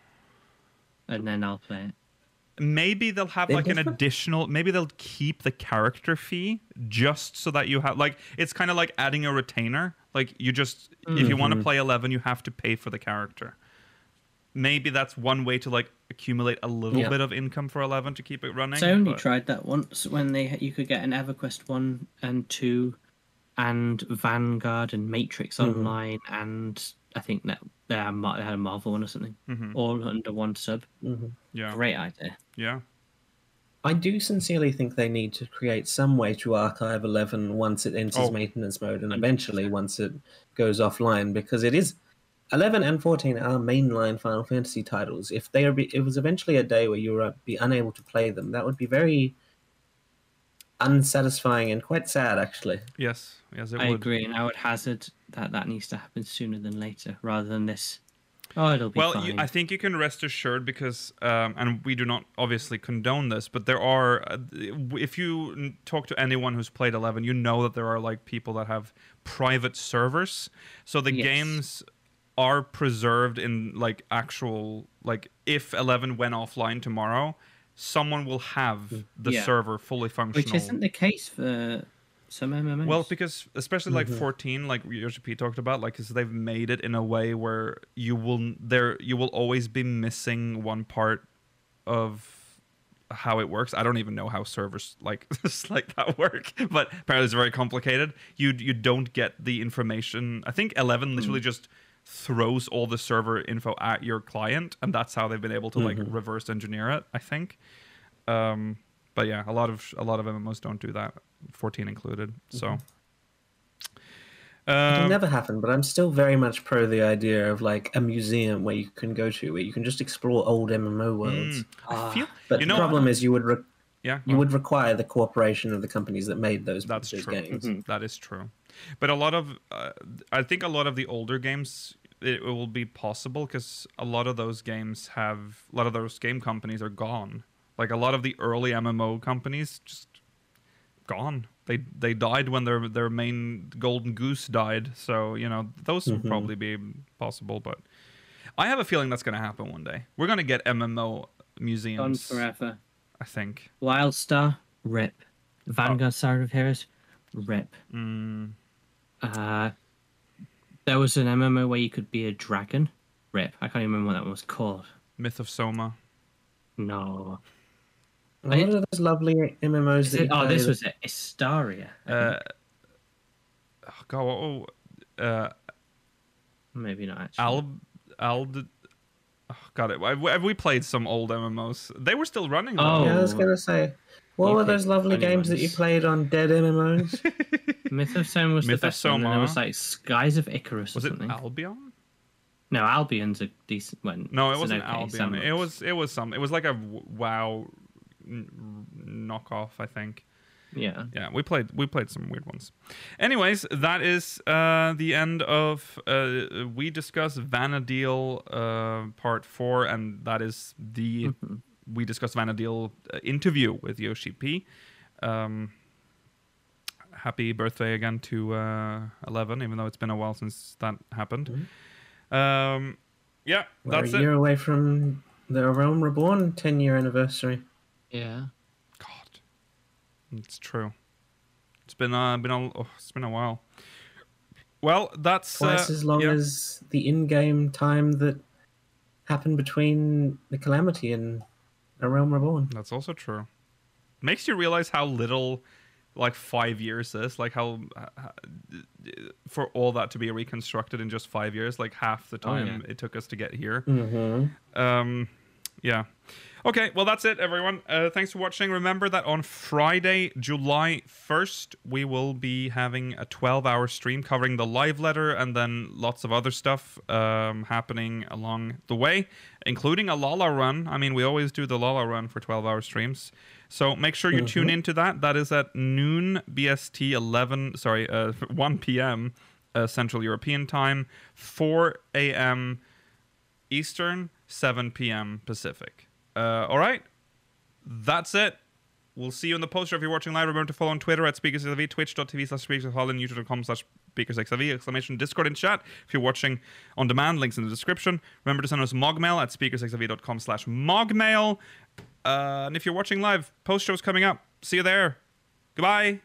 and then I'll play it. Maybe they'll have They like an additional. Maybe they'll keep the character fee just so that you have like it's kind of like adding a retainer. Like you just if you want to Mhm. play eleven, you have to pay for the character. Maybe that's one way to like accumulate a little Yeah. bit of income for eleven to keep it running. So I only but- tried that once when they you could get an EverQuest one and two, and Vanguard and Matrix Mhm. Online, and I think that they had a Mar- they had a Marvel one or something, Mhm. all under one sub. hmm Yeah, Great idea. yeah. I do sincerely think they need to create some way to archive 11 once it enters Oh. maintenance mode and eventually once it goes offline because it is 11 and 14 are mainline Final Fantasy titles. If they are, be, it was eventually a day where you would be unable to play them, that would be very unsatisfying and quite sad actually. Yes, yes, it I would. agree, and I would hazard that that needs to happen sooner than later, rather than this. Oh, it'll be Well, fine. you, I think you can rest assured because, um, and we do not obviously condone this, but there are, uh, if you talk to anyone who's played 11, you know that there are like people that have private servers. So the Yes. games are preserved in like actual, like if 11 went offline tomorrow, someone will have the Yeah. server fully functional. Which isn't the case for some MMOs. Well, because especially like Mhm. 14, like Yoshi P talked about, like, because they've made it in a way where you will there you will always be missing one part of how it works. I don't even know how servers like like that work, but apparently it's very complicated. You you don't get the information. I think 11 literally just throws all the server info at your client, and that's how they've been able to like Mhm. reverse engineer it. I think. Um, but yeah, a lot of a lot of MMOs don't do that, 14 included. So. It'll Um, never happen, but I'm still very much pro the idea of like a museum where you can go to where you can just explore old MMO worlds. mm, I feel, But the know, problem is you would re- yeah, you well, would require the cooperation of the companies that made those, That's those true. games. Mhm. That is true. But a lot of, uh, I think a lot of the older games, it will be possible because a lot of those games have, a lot of those game companies are gone. Like a lot of the early MMO companies just gone. They they died when their their main golden goose died. So you know those would Mhm. probably be possible. But I have a feeling that's going to happen one day. We're going to get MMO museums. Gone museums. forever. I think. Wildstar, rip. Vanguard Saga of Heroes, rip. Mm, Uh, there was an MMO where you could be a dragon. Rip. I can't even remember what that one was called. Myth of Soma. No. What are those lovely MMOs that it- you oh, this that- was it. Istaria. I Uh, oh, God, oh, uh, Maybe not actually. Al, Al, oh, got it. Have have we played some old MMOs? They were still running. though. Oh. Yeah, I was gonna say. What You were those lovely funny games that you played on dead MMOs? Myth of Soma was Myth the best one. and There Soma. was like Skies of Icarus or was it something. Albion? no, Albion's a decent one. No, it wasn't okay Albion. sandbox. It was it was some. It was like a WoW n- knockoff, I think. Yeah. Yeah, we played we played some weird ones. Anyways, that is uh, the end of uh, we discuss Vana'diel uh, part four, and that is the Mm-hmm. we discuss Vana'diel uh, interview with Yoshi P. Um, happy birthday again to uh, Eleven, even though it's been a while since that happened. Um, yeah, We're that's a it. year away from the Realm Reborn 10 year anniversary. Yeah. God, it's true. It's been uh, been a oh, it's been a while. Well, that's Twice uh, as long yeah. as the in game time that happened between the Calamity and A Realm Reborn. That's also true. Makes you realize how little, like five years is. Like how, how for all that to be reconstructed in just five years, like half the Oh, yeah. time it took us to get here. Mm-hmm. Um, yeah. Okay, well that's it, everyone. Uh, thanks for watching. Remember that on Friday, July first, we will be having a twelve-hour stream covering the live letter and then lots of other stuff um, happening along the way, including a Lala run. I mean, we always do the Lala run for twelve-hour streams. So make sure you tune into that. That is at noon BST, eleven sorry, uh, one p.m. Uh, Central European time, four a.m. Eastern, 7 p.m. Pacific. Uh, all right, that's it. We'll see you in the poster if you're watching live. Remember to follow on Twitter at SpeakersXIV, twitch.tv slash SpeakersXIV, YouTube.com slash SpeakersXIV, exclamation Discord in chat. If you're watching on demand, links in the description. Remember to send us mogmail at SpeakersXIV.com slash mogmail. Uh, and if you're watching live, post shows coming up. See you there. Goodbye.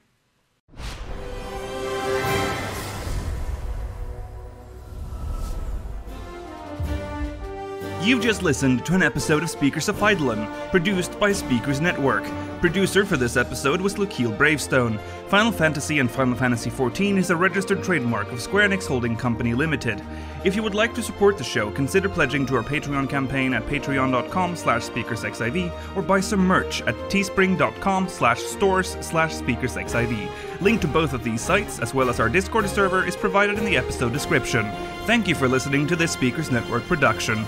You've just listened to an episode of Speakers of Eidolon, produced by Speakers Network. Producer for this episode was Lukiel Bravestone. Final Fantasy and Final Fantasy XIV is a registered trademark of Square Enix Holding Company Limited. If you would like to support the show, consider pledging to our Patreon campaign at patreon.com slash speakersxiv or buy some merch at teespring.com slash stores slash speakersxiv. Link to both of these sites, as well as our Discord server, is provided in the episode description. Thank you for listening to this Speakers Network production.